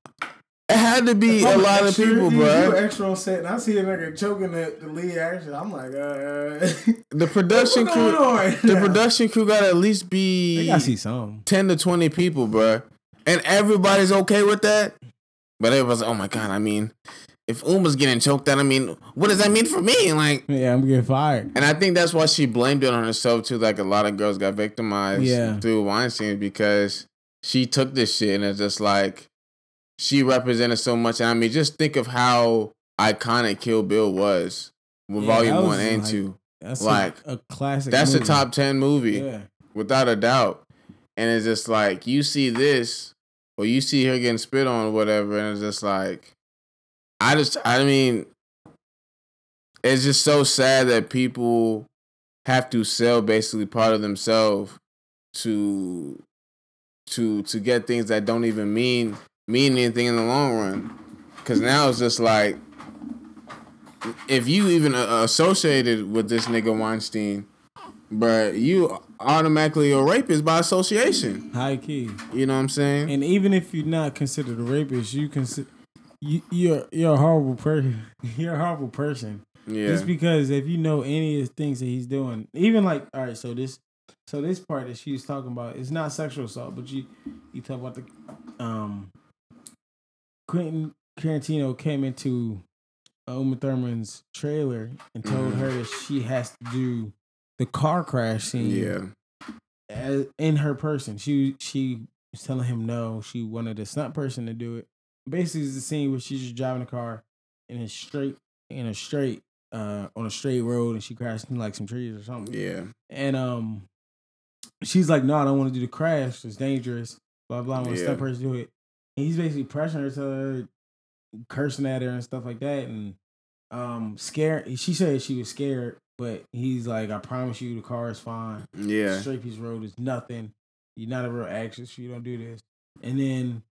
It had to be
a
a
I'm an
lot of people,
you, You
bro.
an extra on set, and I see a nigga choking the, the lead actor. I'm like, uh,
The production crew,
right
the
now?
production crew got to at least be
gotta see some.
ten to twenty people, bro, and everybody's okay with that. But it was, oh my god, I mean, if Uma's getting choked out, I mean, what does that mean for me? Like,
Yeah, I'm getting fired.
and I think that's why she blamed it on herself too. Like a lot of girls got victimized
Yeah.
through Weinstein because she took this shit and it's just like she represented so much. And I mean, just think of how iconic Kill Bill was with
Yeah,
Volume
was
One and
like-
Two.
That's
Like,
a, a classic.
That's
movie.
a top ten movie
Yeah,
without a doubt. And it's just like you see this, or you see her getting spit on, or whatever, and it's just like, I just, I mean, it's just so sad that people have to sell basically part of themselves to, to, to get things that don't even mean mean anything in the long run. Because now it's just like, if you even uh, associated with this nigga Weinstein, but you automatically a rapist by association.
high key.
You know what I'm saying?
And even if you're not considered a rapist, you consider you, you're you're a horrible person. You're a horrible person.
yeah.
Just because if you know any of the things that he's doing, even like all right, so this so this part that she's talking about is not sexual assault, but you you talk about the um Quentin Tarantino came into uh, Uma Thurman's trailer and told
Mhm.
her that she has to do the car crash scene
yeah.
as, in her person. She she was telling him no. She wanted a stunt person to do it. Basically, it's the scene where she's just driving a car in a straight in a straight uh on a straight road and she crashed into like some trees or something.
Yeah.
And um, she's like, no, I don't want to do the crash. It's dangerous. Blah blah. I want a
Yeah.
stunt person to do it. And he's basically pressuring her to her, cursing at her and stuff like that, and um, scared. She said she was scared, but he's like, I promise you, the car is fine.
Yeah.
Straight piece road is nothing. You're not a real actress. You don't do this. And then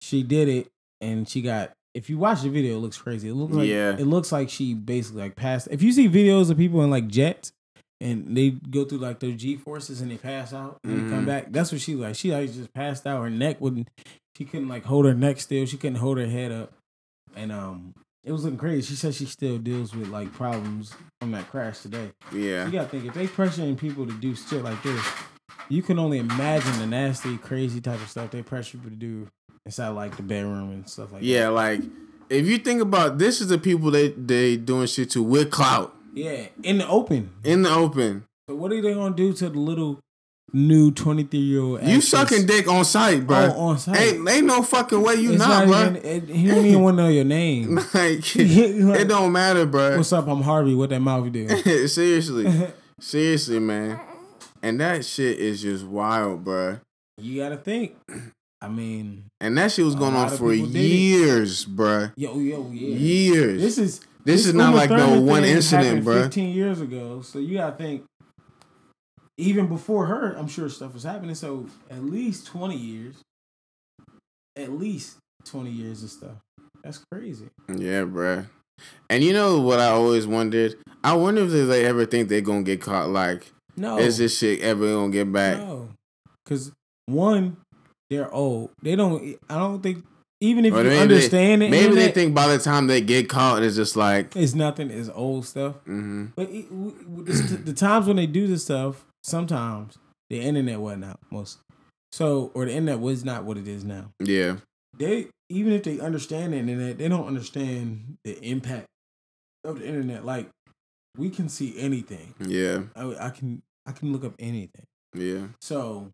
she did it, and she got. If you watch the video, it looks crazy. It looks like
Yeah.
it looks like she basically like passed. If you see videos of people in like jets and they go through like their G forces and they pass out and they come back, that's what she like. She like just passed out. Her neck wouldn't. She couldn't like hold her neck still. She couldn't hold her head up, and um, it was looking crazy. She said she still deals with like problems from that crash today.
Yeah.
You gotta think if they pressuring people to do shit like this, you can only imagine the nasty, crazy type of stuff they pressure people to do inside like the bedroom and stuff like
Yeah.
that.
Yeah, like, if you think about this, is the people they they doing shit to with clout
Yeah, in the open.
in the open.
So what are they gonna do to the little new twenty three year old?
You sucking dick on sight, bro.
on, oh, on site?
Ain't ain't no fucking way you
it's
not,
not,
bro.
even. It, he don't even want to know your name.
like,
Like,
it don't matter, bro.
What's up? I'm Harvey. What that mouth do?
Seriously, seriously, man. And that shit is just wild, bro.
you gotta think. I mean,
And that shit was going on for
people did it.
years, bruh.
yo, yo, yeah.
Years.
This is
This is not like no one incident, bruh.
Fifteen years ago, so you gotta think. Even before her, I'm sure stuff was happening. So at least twenty years. At least twenty years of stuff. That's crazy.
Yeah, bruh. And you know what I always wondered? I wonder if they ever think they're gonna get caught. Like,
No,
is this shit ever gonna get back?
no, because one, they're old. They don't. I don't think even if
Or
you
maybe they-
understand it,
Maybe they think by the time they get caught, it's just like,
it's nothing. It's old stuff.
hmm
But it, w- w- this- the times when they do this stuff, sometimes the internet wasn't out most. So or the internet was not what it is now.
yeah,
They even if they understand the internet, they don't understand the impact of the internet. Like we can see anything.
yeah,
I, I can I can look up anything.
yeah,
So,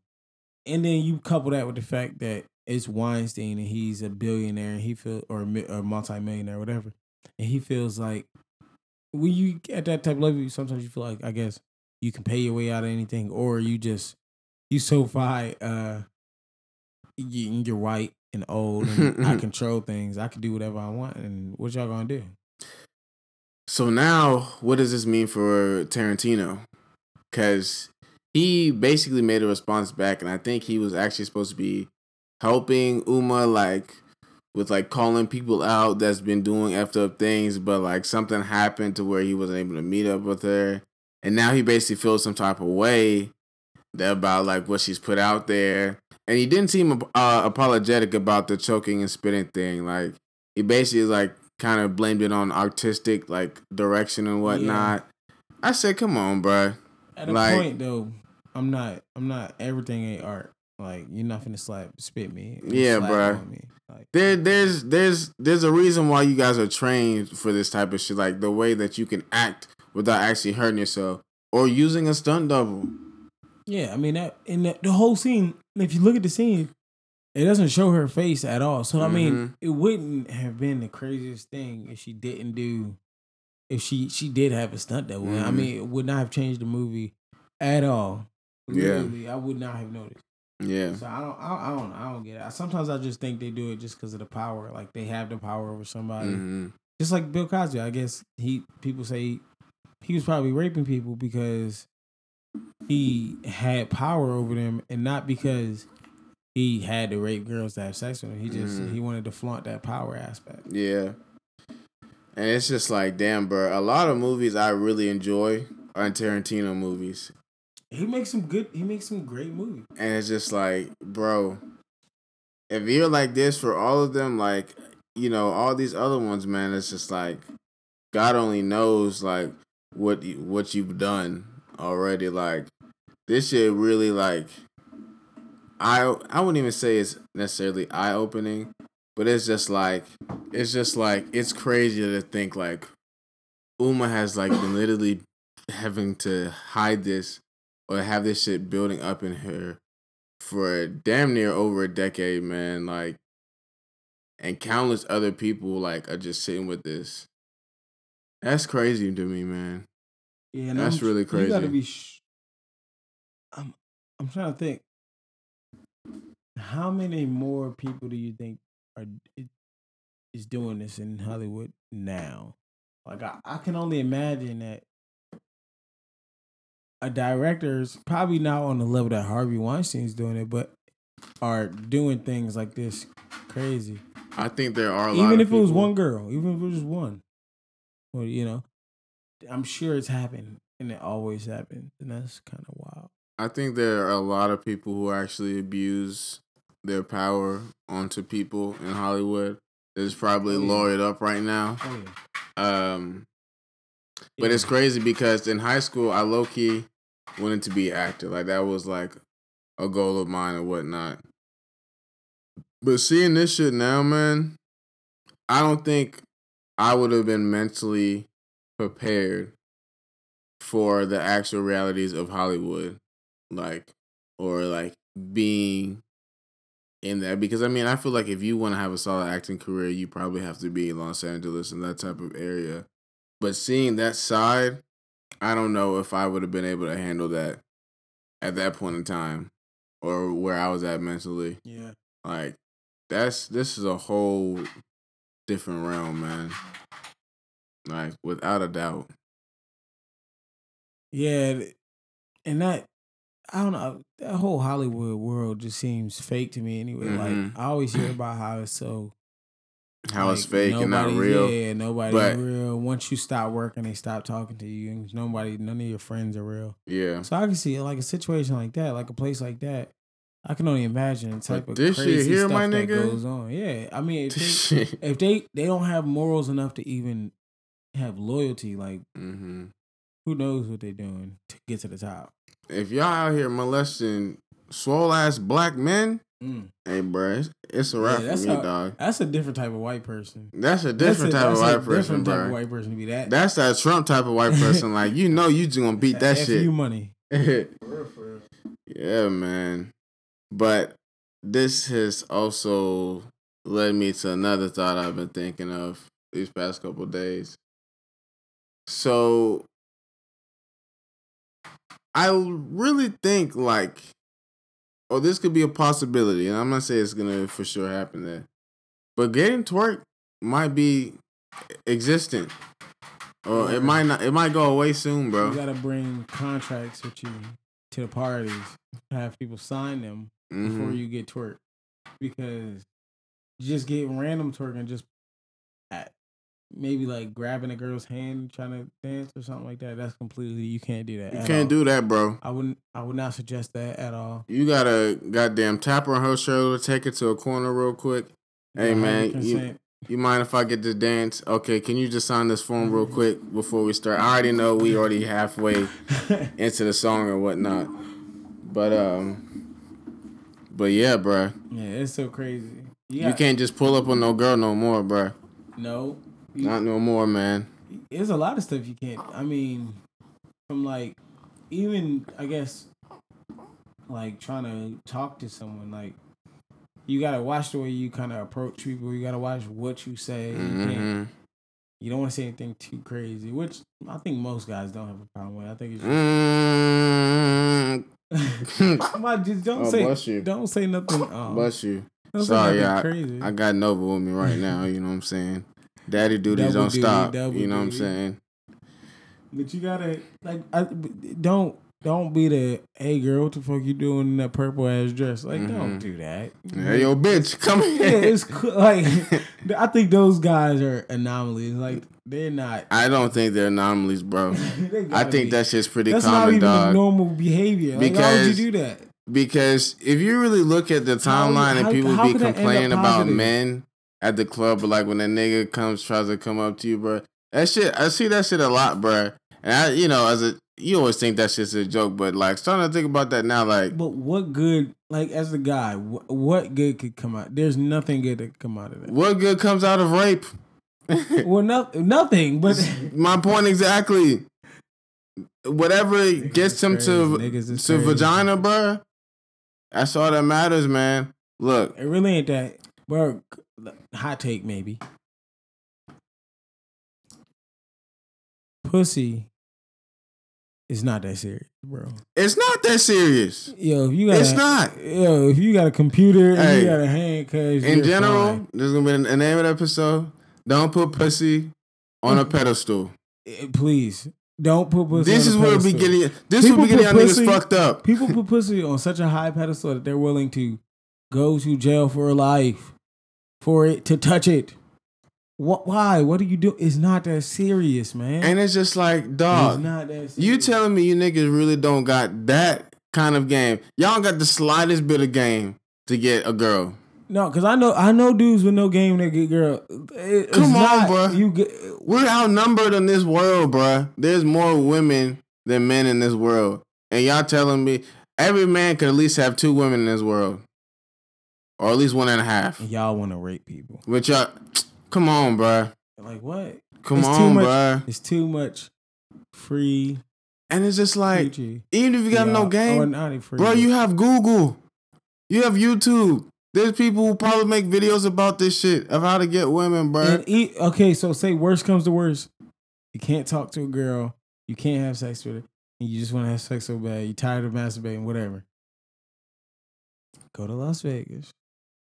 and then you couple that with the fact that it's Weinstein and he's a billionaire and he feel or or multimillionaire, whatever, and he feels like when you at that type of level, sometimes you feel like I guess you can pay your way out of anything, or you just you so fi uh you, you're white and old and I control things. I can do whatever I want, and what y'all gonna do?
So now, what does this mean for Tarantino? Because he basically made a response back, and I think he was actually supposed to be helping Uma, like with like calling people out that's been doing effed up things, but like something happened to where he wasn't able to meet up with her, and now he basically feels some type of way that about like what she's put out there, and he didn't seem uh, apologetic about the choking and spitting thing. Like he basically like kind of blamed it on artistic like direction and whatnot. I said, come on, bruh.
At a
Like-
point though, I'm not. I'm not. Everything ain't art. Like you're not finna slap spit me.
Yeah,
bro. me. Like,
There, there's, there's, there's a reason why you guys are trained for this type of shit. Like the way that you can act without actually hurting yourself or using a stunt double.
yeah, I mean that in the, the whole scene. If you look at the scene, it doesn't show her face at all. So I mean,
Mhm.
it wouldn't have been the craziest thing if she didn't do. If she she did have a stunt that double, I mean, it would not have changed the movie at all.
Yeah.
I would not have noticed.
Yeah,
So I don't, I, I don't, I don't get it. Sometimes I just think they do it just because of the power. Like they have the power over somebody.
hmm
just like Bill Cosby, I guess he people say he, was probably raping people because he had power over them, and not because he had to rape girls to have sex with them. He just
Mhm.
he wanted to flaunt that power aspect.
yeah. And it's just like, damn, bro. A lot of movies I really enjoy are Tarantino movies.
He makes some good. He makes some great movies.
And it's just like, bro, if you're like this for all of them, like, you know, all these other ones, man, it's just like God only knows like what you, what you've done already. Like this shit really like I I wouldn't even say it's necessarily eye opening, but it's just like it's just like it's crazy to think like Uma has like been literally having to hide this or have this shit building up in her for damn near over a decade, man. Like, and countless other people like are just sitting with this. That's crazy to me, man.
Yeah,
That's really
You got to
crazy.
be. Sh- I'm I'm trying to think. How many more people do you think are is doing this in Hollywood now? Like I, I can only imagine that a director is probably not on the level that Harvey Weinstein's doing it, but are doing things like this crazy.
I think there are a lot.
Even if it was one girl, even if it was one, well, you know, I'm sure it's happened, and it always happens, and that's kind of wild.
I think there are a lot of people who actually abuse their power onto people in Hollywood. It's probably
Oh,
lawyered up right now.
Oh.
Um, But it's crazy because in high school, I low key wanted to be an actor. Like that was like a goal of mine or whatnot. But seeing this shit now, man, I don't think I would have been mentally prepared for the actual realities of Hollywood, like or like being in that. Because I mean, I feel like if you want to have a solid acting career, you probably have to be in Los Angeles and that type of area. But seeing that side, I don't know if I would have been able to handle that at that point in time or where I was at mentally.
Yeah.
Like that's this is a whole different realm, man. Like without a doubt.
Yeah, and that I don't know. That whole Hollywood world just seems fake to me anyway.
Mhm.
Like I always hear about how it's so
how it's
Like,
fake and not real.
Yeah, nobody's
But-
real. Once you stop working, they stop talking to you. and Nobody, none of your friends are real.
Yeah.
So I can see like a situation like that, like a place like that. I can only imagine the type
But
of
this shit
crazy
here,
stuff
my
that goes on. Yeah, I mean, if they, if they they don't have morals enough to even have loyalty, like
hmm
who knows what they're doing to get to the top.
If y'all out here molesting swole ass black men,
Mm.
hey, bro, it's, it's a wrap
Yeah,
for me,
how-
dog.
That's a different type of white person.
That's a
That's
different
a-
type of white person,
different type of
bro.
white person to be that.
That's that Trump type of white person. like you know, you just gonna beat that
F
shit.
you money.
yeah, man. But this has also led me to another thought I've been thinking of these past couple of days. So I really think like oh this could be a possibility, and I'm not saying it's gonna for sure happen there. But getting twerk might be existent. Or it might not it might go away soon, bro.
You gotta bring contracts with you to the parties. Have people sign them before
Mhm.
you get twerk, because just getting random twerking just at maybe like grabbing a girl's hand trying to dance or something like that. That's completely you can't do that.
You can't
all.
do that, bro.
I wouldn't. I would not suggest that at all.
You gotta goddamn tap her on her shoulder, take her to a corner real quick. Hey, man, you-
100%.
You mind if I get to dance? Okay, can you just sign this form real quick before we start? I already know we already halfway into the song or whatnot. But um But yeah, bruh.
yeah, it's so crazy. You,
You can't just pull up on no girl no more, bruh.
No,
Not no more, man.
there's a lot of stuff you can't. I mean, from like even I guess like trying to talk to someone like you gotta watch the way you kind of approach people. You gotta watch what you say. You, can't,
hmm
you don't want to say anything too crazy, which I think most guys don't have a problem with. I think it's just,
Mm.
On, just don't
Oh,
say
you.
don't say nothing. Um,
Bless you. Sorry,
nothing
I. I got Nova with me right now. You know what I'm saying? Daddy duties
Double
don't
duty,
stop. You know what I'm saying?
But you gotta like, I, don't don't be the hey girl, what the fuck you doing in that purple ass dress? Like, don't
Mhm.
do that.
Hey, yo, bitch, come
yeah,
here.
it's cool. like I think those guys are anomalies. Like they're not.
I don't think they're anomalies, bro. I think
be.
that shit's pretty
that's not
common,
even
dog.
normal behavior. Like, why would
Because-
you do that?
Because if you really look at the
How-
timeline and people
how
be
end up
complaining about men at the club, but like when a nigga comes tries to come up to you, bro, that shit I see that shit a lot, bro. And I, you know, as a you always think that shit's a joke, but like starting to think about that now, like
But what good? Like as a guy, wh- what good could come out? There's nothing good that could come out of that.
what good comes out of rape?
Well, no, nothing. But
My point exactly. Whatever gets him to to
crazy.
vagina, bro. That's all that matters, man. Look,
It really ain't that. Bro, hot take maybe. Pussy is not that serious, bro.
it's not that serious.
Yo, if you got
It's not.
Yo, if you got a computer and
Hey,
you got a hand, cause
In general,
fine.
there's gonna be the name of the episode. Don't put pussy on a pedestal.
Eh, please don't put pussy.
This
on
is where we getting. This
People
will be getting
put
niggas fucked up.
People put pussy on such a high pedestal that they're willing to go to jail for a life for it to touch it. What? Why? What do you do? It's not that serious, man.
And it's just like,
it's
dog.
not that. Serious.
You telling me you niggas really don't got that kind of game? Y'all don't got the slightest bit of game to get a girl.
no? Because I know I know dudes with no game that get girl. It-
Come on,
not-
bruh.
You get
We're outnumbered in this world, bruh. There's more women than men in this world. And y'all telling me every man could at least have two women in this world. Or at least one and a half.
y'all want to rape people.
But y'all, come on, bro.
Like what?
Come
It's too
on,
much-
bruh.
It's too much free.
And it's just like,
PG.
even if you got no
oh,
game,
not
bro, you have Google. You have YouTube. There's people who probably make videos about this shit of how to get women, bro.
And eat, okay, so say worst comes to worst, you can't talk to a girl, you can't have sex with her, and you just want to have sex so bad, you're tired of masturbating, whatever. Go to Las Vegas.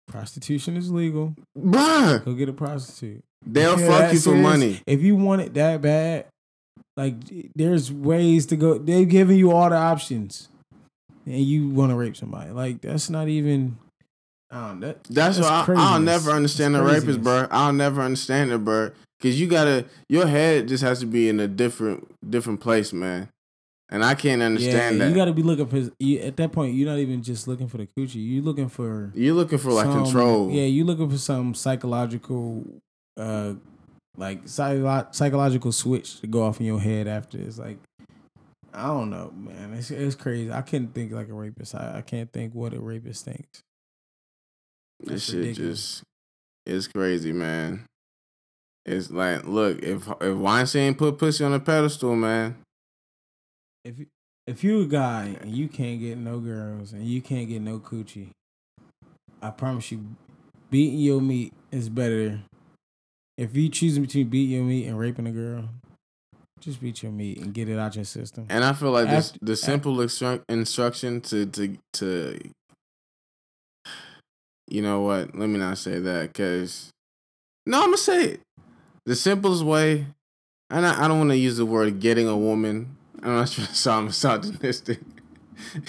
Prostitution is legal.
bruh,
Go get a prostitute.
they'll
Yeah,
fuck you for
serious.
money.
If you want it that bad, like there's ways to go. They've given you all the options, and you want to rape somebody. Like that's not even. I don't, that,
That's, why I, I'll never understand the
That's
rapist,
craziness.
bro. I'll never understand it, bro. Cause you gotta, your head just has to be in a different, different place, man. And I can't understand
yeah,
that.
you got to be looking for. You, at that point, you're not even just looking for the coochie. You're looking for
You're looking for like
some-
control.
Yeah, you're looking for some psychological, uh, like psycho- psychological switch to go off in your head after. It's like, I don't know, man. It's it's crazy. I can't think like a rapist. I, I can't think what a rapist thinks.
This shit
ridiculous.
just it's crazy, man. It's like, look, if if Weinstein put pussy on a pedestal, man,
If you- if you a guy and you can't get no girls and you can't get no coochie, I promise you, beating your meat is better. If you choosing between beating your meat and raping a girl, just beat your meat and get it out your system.
and I feel like this the simple instru- instruction to to to you know what? Let me not say that because no, I'm gonna say it. The simplest way, and I, I don't want to use the word getting a woman. I'm not trying to sound misogynistic.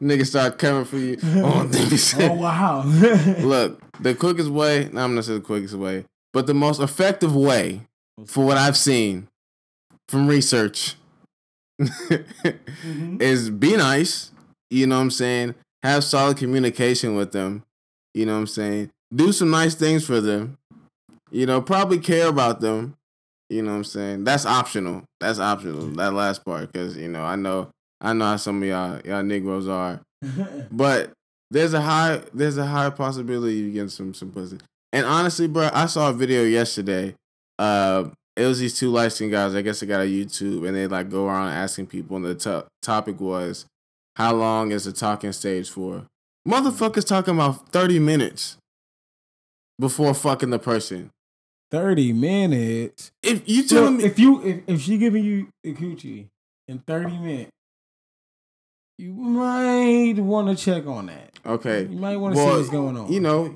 Niggas start coming for you. Oh, saying-
Oh wow!
Look, the quickest way, no, I'm not saying the quickest way, but the most effective way for what I've seen from research
Mhm.
is be nice, you know what I'm saying? Have solid communication with them, you know what I'm saying? Do some nice things for them, you know, probably care about them, you know what I'm saying? That's optional. That's optional, that last part, because, you know, I know. I know how some of y'all y'all Negroes are, but there's a high there's a high possibility you get some some pussy. And honestly, bro, I saw a video yesterday. Uh, it was these two light skinned guys. I guess they got a YouTube, and they like go around asking people. And the to- topic was, "How long is the talking stage for?" Motherfuckers talking about thirty minutes before fucking the person.
Thirty minutes.
If you tell
Look,
me,
if you if, if she giving you a coochie in thirty minutes, you might want to check on that.
okay,
You might want to
Well,
see what's going on.
you know,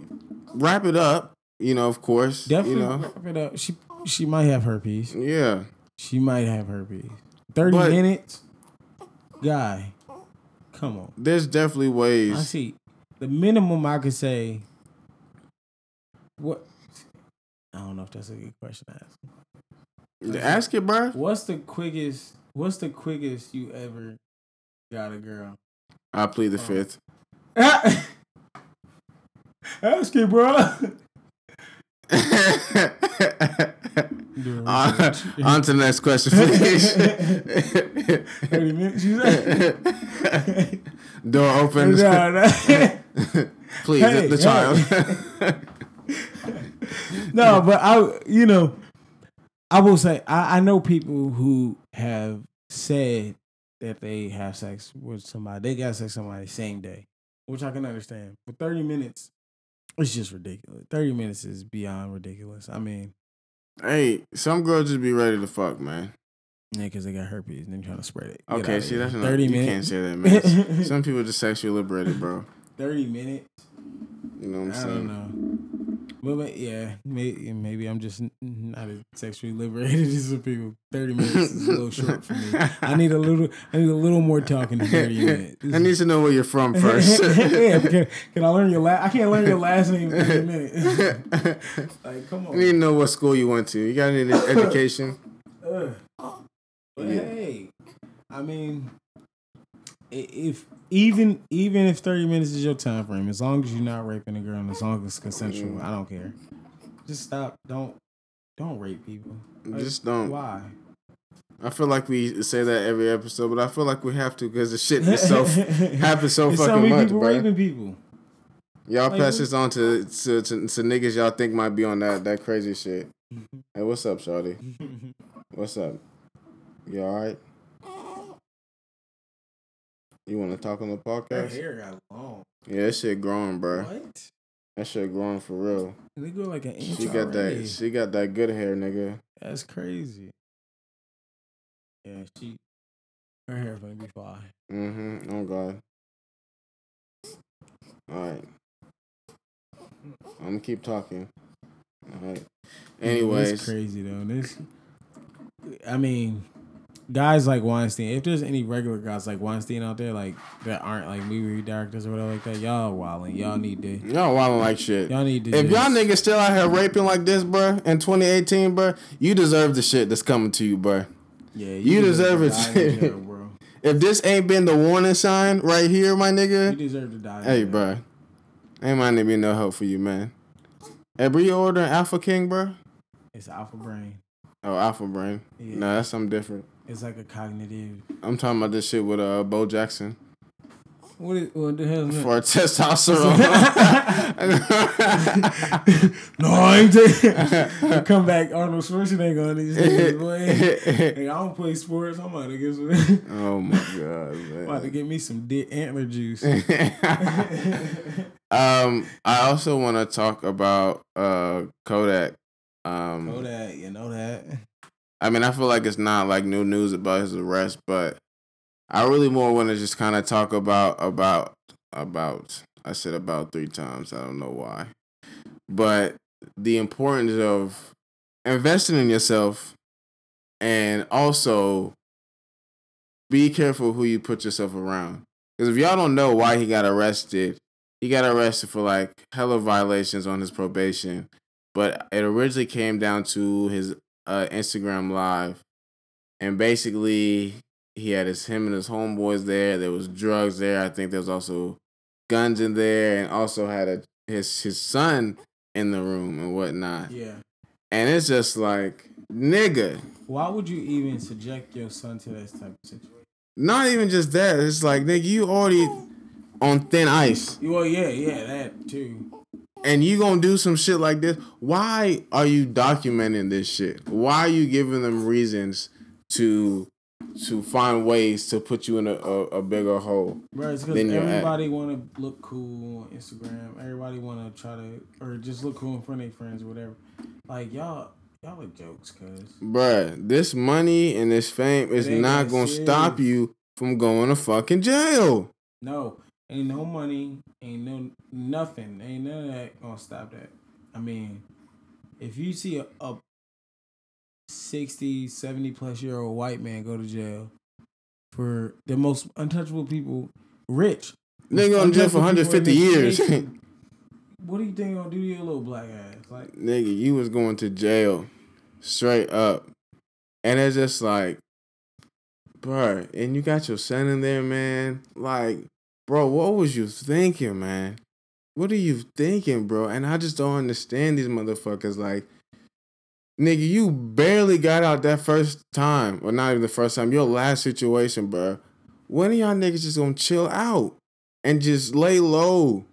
wrap it up. You know, of course,
definitely
You know,
wrap it up. She she might have herpes.
yeah.
She might have herpes. Thirty
But-
minutes, guy. Come on.
There's definitely ways.
I see. The minimum I could say. What? I don't know if that's a good question to ask.
Ask it, bro.
What's the quickest? What's the quickest you ever got a girl?
I plead the
Oh.
fifth.
Ask it, bro.
on, on to the next question, please.
Thirty minutes. You said.
Door open.
No, no.
please,
Hey,
the, the child.
No, but I, you know, I will say I, I know people who have said that they have sex with somebody. They got sex with somebody same day, which I can understand. But thirty minutes, it's just ridiculous. Thirty minutes is beyond ridiculous. I mean,
hey, some girls just be ready to fuck, man.
yeah, because they got herpes and they're trying to spread it. Get
Okay, see, that's not.
thirty
you
minutes.
can't say that, man. Some people just sexually liberated, bro.
Thirty minutes.
You know what I'm
I
saying?
Don't. But, yeah, maybe, maybe I'm just not as sexually liberated as some people. Thirty minutes is a little short for me. I need a little. I need a little more talking than thirty minutes.
I need to know where you're from first.
yeah, can, can I learn your last? I can't learn your last name in thirty minutes. like, come
I need to know what school you went to. You got any education?
Ugh. But
Yeah.
hey, I mean, if even even if thirty minutes is your time frame, as long as you're not raping a girl and as long as it's consensual, mm-hmm. I don't care. Just stop. Don't don't rape people. Like,
Just don't.
Why?
I feel like we say that every episode, but I feel like we have to because the shit is so happens so
so
fucking
many
much,
people
bro.
raping people.
Y'all
Like,
pass this on to, to, to to niggas y'all think might be on that that crazy shit. Hey, what's up, Shawty? What's up? You all right? You want to talk on the podcast?
Her hair got long.
Yeah, that shit growing, bro.
What?
That shit growing for real.
They go like an inch
She got
already.
that. She got that good hair, nigga.
That's crazy. Yeah, she. Her hair's gonna be fine.
Mm-hmm. Oh God. All right. I'm gonna keep talking. All right.
It's
Anyways,
crazy though. This, I mean, guys like Weinstein, if there's any regular guys like Weinstein out there, like that aren't like movie directors or whatever like that, y'all wilding. Y'all need to.
Y'all wilding like shit.
Y'all need to.
If y'all niggas still out here raping like this, bruh, in 2018, bruh, you deserve the shit that's coming to you, bruh.
yeah,
you deserve
to
it.
jail, bro.
If this ain't been the warning sign right here, my nigga,
You
nigga,
deserve to die.
hey, bruh, ain't might be no help for you, man. Hey, bro, you ordering Alpha King, bro?
It's alpha brain.
Oh, Alpha Brain.
Yeah.
Nah, that's something different.
It's like a cognitive.
I'm talking about this shit with uh Bo Jackson
What, is, what the hell is that?
for testosterone.
no, I ain't taking. Come back, Arnold Schwarzenegger on these niggas, boy. Hey, I don't play sports. I'm about to get some.
oh my god, man.
about to get me some dick antler juice.
um, I also want to talk about uh Kodak. Um,
that, you know that.
I mean, I feel like it's not like new news about his arrest, but I really more want to just kind of talk about about about. I said about three times. I don't know why, but the importance of investing in yourself, and also be careful who you put yourself around. Because if y'all don't know why he got arrested, he got arrested for like hella violations on his probation. But it originally came down to his uh, Instagram live, and basically he had his him and his homeboys there. There was drugs there. I think there was also guns in there, and also had a his his son in the room and whatnot.
Yeah.
And it's just like nigga.
Why would you even subject your son to this type of situation?
Not even just that. It's like nigga, you already on thin ice,
Well, yeah, yeah, that too.
And you gonna do some shit like this. Why are you documenting this shit? Why are you giving them reasons to to find ways to put you in a, a, a bigger hole?
Right, because
Then you're at-
everybody want to look cool on Instagram. Everybody want to try to, or just look cool in front of their friends or whatever. Like y'all, y'all are jokes, cuz.
Bruh, this money and this fame is not gonna stop you from going to fucking jail.
No, ain't no money, ain't no nothing, ain't none of that gonna stop that. I mean, if you see a, a 60, 70 plus year old white man go to jail for the most untouchable people, rich.
Nigga on jail for
untouchable
150 years.
what do you think gonna do to your little black ass? Like,
Nigga, you was going to jail straight up. And it's just like, bruh, and you got your son in there, man. Like, bro, what was you thinking, man? What are you thinking, bro? And I just don't understand these motherfuckers. Like, nigga, you barely got out that first time. Well, not even the first time. Your last situation, bro. When are y'all niggas just gonna chill out and just lay low?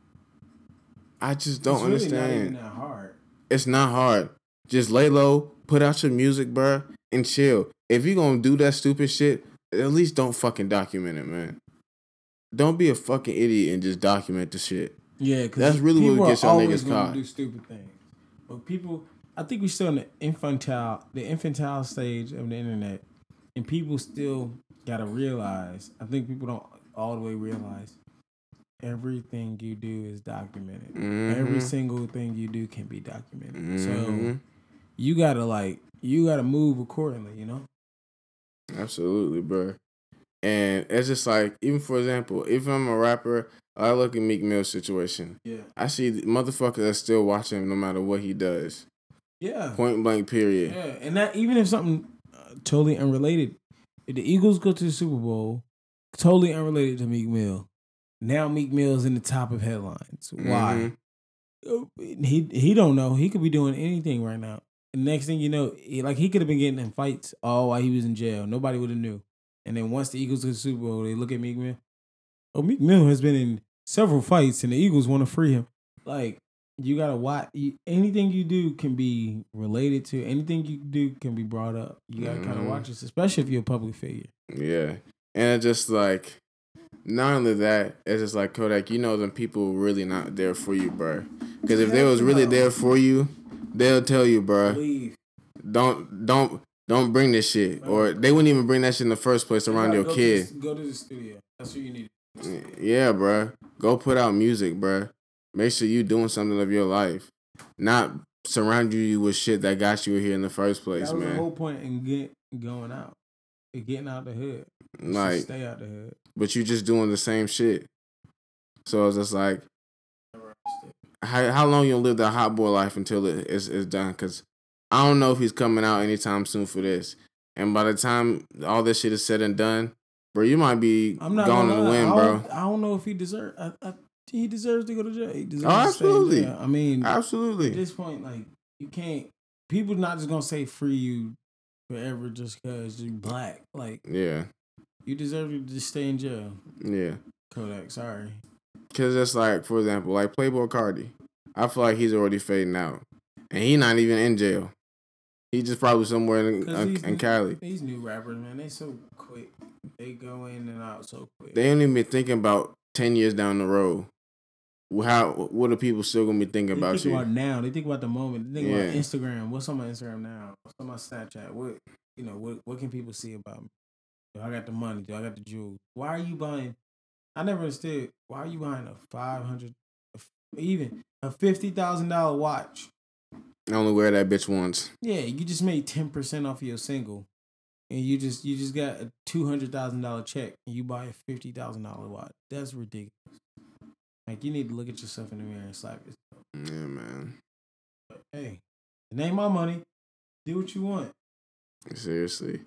I just don't
it's really
understand
Not hard.
it's not hard. Just lay low, put out your music, bro, and chill. If you gonna do that stupid shit, at least don't fucking document it, man. Don't be a fucking idiot and just document the shit.
Yeah, because
That's really what gets y'all niggas caught.
Do stupid things, but people, I think we're still in the infantile, the infantile stage of the internet, and people still gotta realize. I think people don't all the way realize everything you do is documented. Every
Mhm.
single thing you do can be documented.
Mhm.
So you gotta like you gotta move accordingly. You know.
Absolutely, bruh. And it's just like, even for example, if I'm a rapper, I look at Meek Mill's situation.
Yeah.
I see the motherfuckers that still watch him no matter what he does.
Yeah.
Point blank, period.
Yeah, and that even if something uh, totally unrelated, if the Eagles go to the Super Bowl, totally unrelated to Meek Mill, now Meek Mill's in the top of headlines. Why?
Mhm.
Uh, He he don't know. He could be doing anything right now. And next thing you know, he- like he could have been getting in fights all while he was in jail. Nobody would have knew. And then once the Eagles go to the Super Bowl, they look at Meek Mill. Oh, Meek Mill has been in several fights, and the Eagles want to free him. Like you gotta watch. You, anything you do can be related to. Anything you do can be brought up. You gotta kind of
mm-hmm.
watch this, especially if you're a public figure.
Yeah. And it's just like, not only that, it's just like Kodak, you know, them people really not there for you, bro. Because if they was really there for you, they'll tell you, bro,
Leave.
don't, don't, don't bring this shit, or they wouldn't even bring that shit in the first place around your
go
kid.
To the, go to the studio. That's what you need.
Yeah, bro. Go put out music, bro. Make sure you doing something of your life, not surround you with shit that got you here in the first place,
was the
man.
whole point in get going out. getting out the hood.
Like,
stay out the hood.
but you just doing the same shit. So it's just like, how how long you'll live that hot boy life until it is is done? Because I don't know if he's coming out anytime soon for this. And by the time all this shit is said and done, bro, you might be
I'm not
gone in the wind, bro.
I don't know if he deserves. I, I, he deserves to go to jail. He deserves
Oh,
to stay in
absolutely.
jail. I mean,
absolutely.
at this point, like you can't. People not just gonna say free you forever just because you're black. Like
Yeah.
you deserve to just stay in jail.
Yeah.
Kodak, sorry.
Cause it's like, for example, like Playboi Carti. I feel like he's already fading out, and he not even in jail. He just probably somewhere in,
'Cause uh,
in, Cali.
These new rappers, man, they so quick. They go in and out so quick.
They ain't even been thinking about ten years down the road. How what are people still gonna be thinking
They
about
think
you?
about now. They think about the moment. They think about Instagram. What's on my Instagram now? What's on my Snapchat? What you know? What what can people see about me? Do I got the money? Do I got the jewels? Why are you buying? I never understood. Why are you buying a five hundred, even a fifty thousand dollar watch?
I only wear that bitch once.
Yeah, you just made ten percent off of your single, and you just you just got a two hundred thousand dollar check, and you buy a fifty thousand dollar watch. That's ridiculous. Like you need to look at yourself in the mirror and slap yourself.
Yeah, man.
Hey, it ain't my money. Do what you want.
Seriously.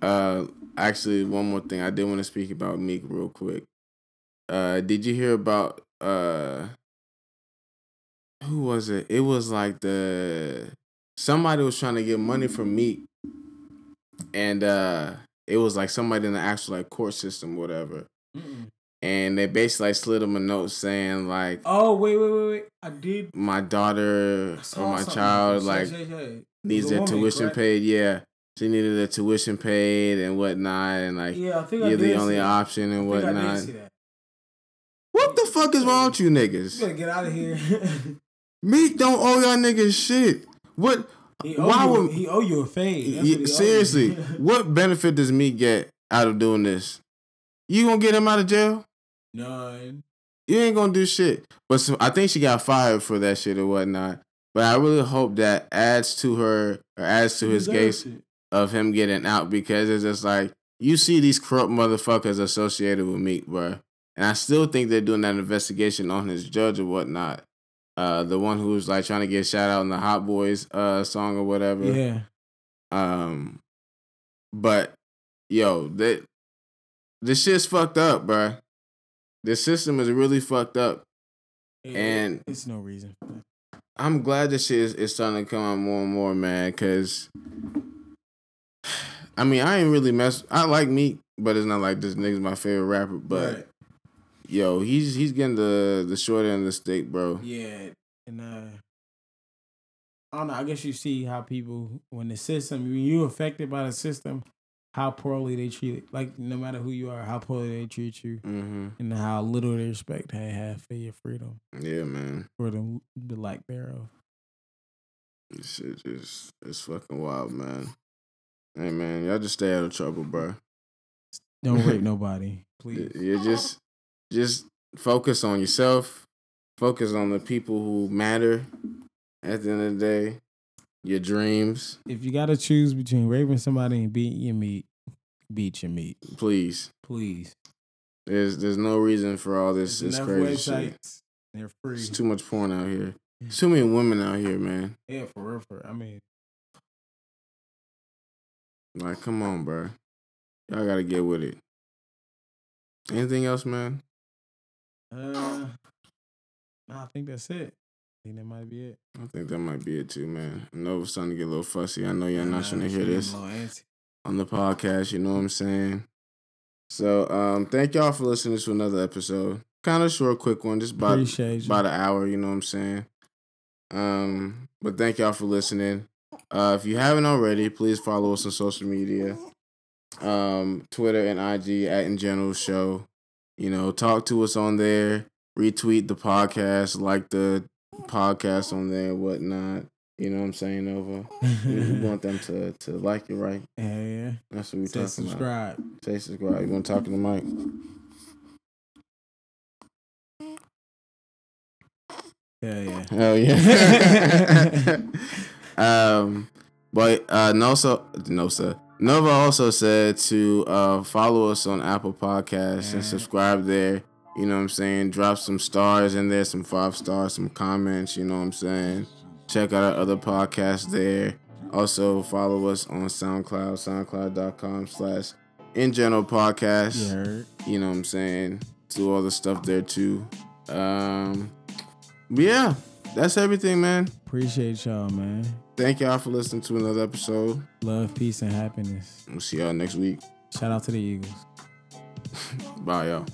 Uh, actually, one more thing I did want to speak about Meek real quick. Uh, did you hear about uh, who was it? It was like the somebody was trying to get money from Meek, and uh, it was like somebody in the actual like court system, whatever.
Mm-mm.
And they basically like slid him a note saying like,
Oh wait, wait, wait, wait! I did.
my daughter or my child like
say, say.
needs
a
their
woman,
tuition
correct?
paid. Yeah, she needed their tuition paid and whatnot, and like
Yeah, I think
you're
did
the only option and
I I
whatnot.
see that.
What the fuck is wrong with you
You
niggas?
better get out of here.
Meek don't owe y'all niggas shit. What?
he owe
Why
you.
would-
he owe you a fade.
Yeah,
what he owe
seriously, what benefit does Meek get out of doing this? You gonna get him out of jail?
None.
You ain't gonna do shit. But so, I think she got fired for that shit or whatnot. But I really hope that adds to her or adds to his case
it.
of him getting out because it's just like you see these corrupt motherfuckers associated with Meek, bro. And I still think they're doing that investigation on his judge or whatnot. Uh, the one who was like trying to get shout out in the Hot Boys uh song or whatever.
Yeah.
Um, but yo, that this shit's fucked up, bro. The system is really fucked up.
It-
And-
it's no reason.
I'm glad this shit is, is starting to come out more and more, man. Cause I mean, I ain't really mess. I like Meek, but it's not like this nigga's my favorite rapper. But
Right.
Yo, he's he's getting the the short end of the stick, bro.
Yeah, and uh, I don't know. I guess you see how people when the system when you affected by the system, how poorly they treat it. Like no matter who you are, how poorly they treat you,
Mm-hmm.
and how little they respect they have for your freedom
Yeah, man.
For the the lack thereof.
This shit just it's fucking wild, man. Hey, man, y'all just stay out of trouble, bro.
Don't rape nobody, please.
You just just focus on yourself. Focus on the people who matter. At the end of the day, your dreams,
If you got to choose between raping somebody and beating your meat, beat your meat,
please.
please.
There's there's no reason for all this
There's
this
enough
crazy shit.
websites. They're free.
There's too much porn out here. There's too many women out here, man.
Yeah, for real. For I mean,
Like, come on, bro. Y'all gotta get with it. Anything else, man?
Uh, I think that's it. I think that might be it.
I think that might be it too, man. I know it's starting to get a little fussy. I know you're not trying to hear this
a little antsy.
on the podcast. You know what I'm saying? So, um, thank y'all for listening to another episode. Kind of short, quick one, just about about an hour. You know what I'm saying? Um, but thank y'all for listening. Uh, if you haven't already, please follow us on social media, um, Twitter and IG at In General Show. You know, talk to us on there. Retweet the podcast, like the podcast on there, whatnot. You know what I'm saying? Over. We want them to to like it, right?
yeah, yeah.
That's what we
Say
talking about.
subscribe.
Say subscribe. You want to talk to the mic?
Yeah, yeah.
Hell yeah. um, but uh, Nosa, Nosa, Nova also said to uh, follow us on Apple Podcasts and subscribe there. You know what I'm saying? Drop some stars in there, some five stars, some comments. You know what I'm saying? Check out our other podcasts there. Also follow us on SoundCloud, soundcloud.com slash in general podcast. You? Know what I'm saying? Do all the stuff there too. Um, but yeah, that's everything, man.
Appreciate y'all, man.
Thank y'all for listening to another episode.
Love, peace, and happiness.
We'll see y'all next week.
Shout out to the Eagles.
Bye, y'all.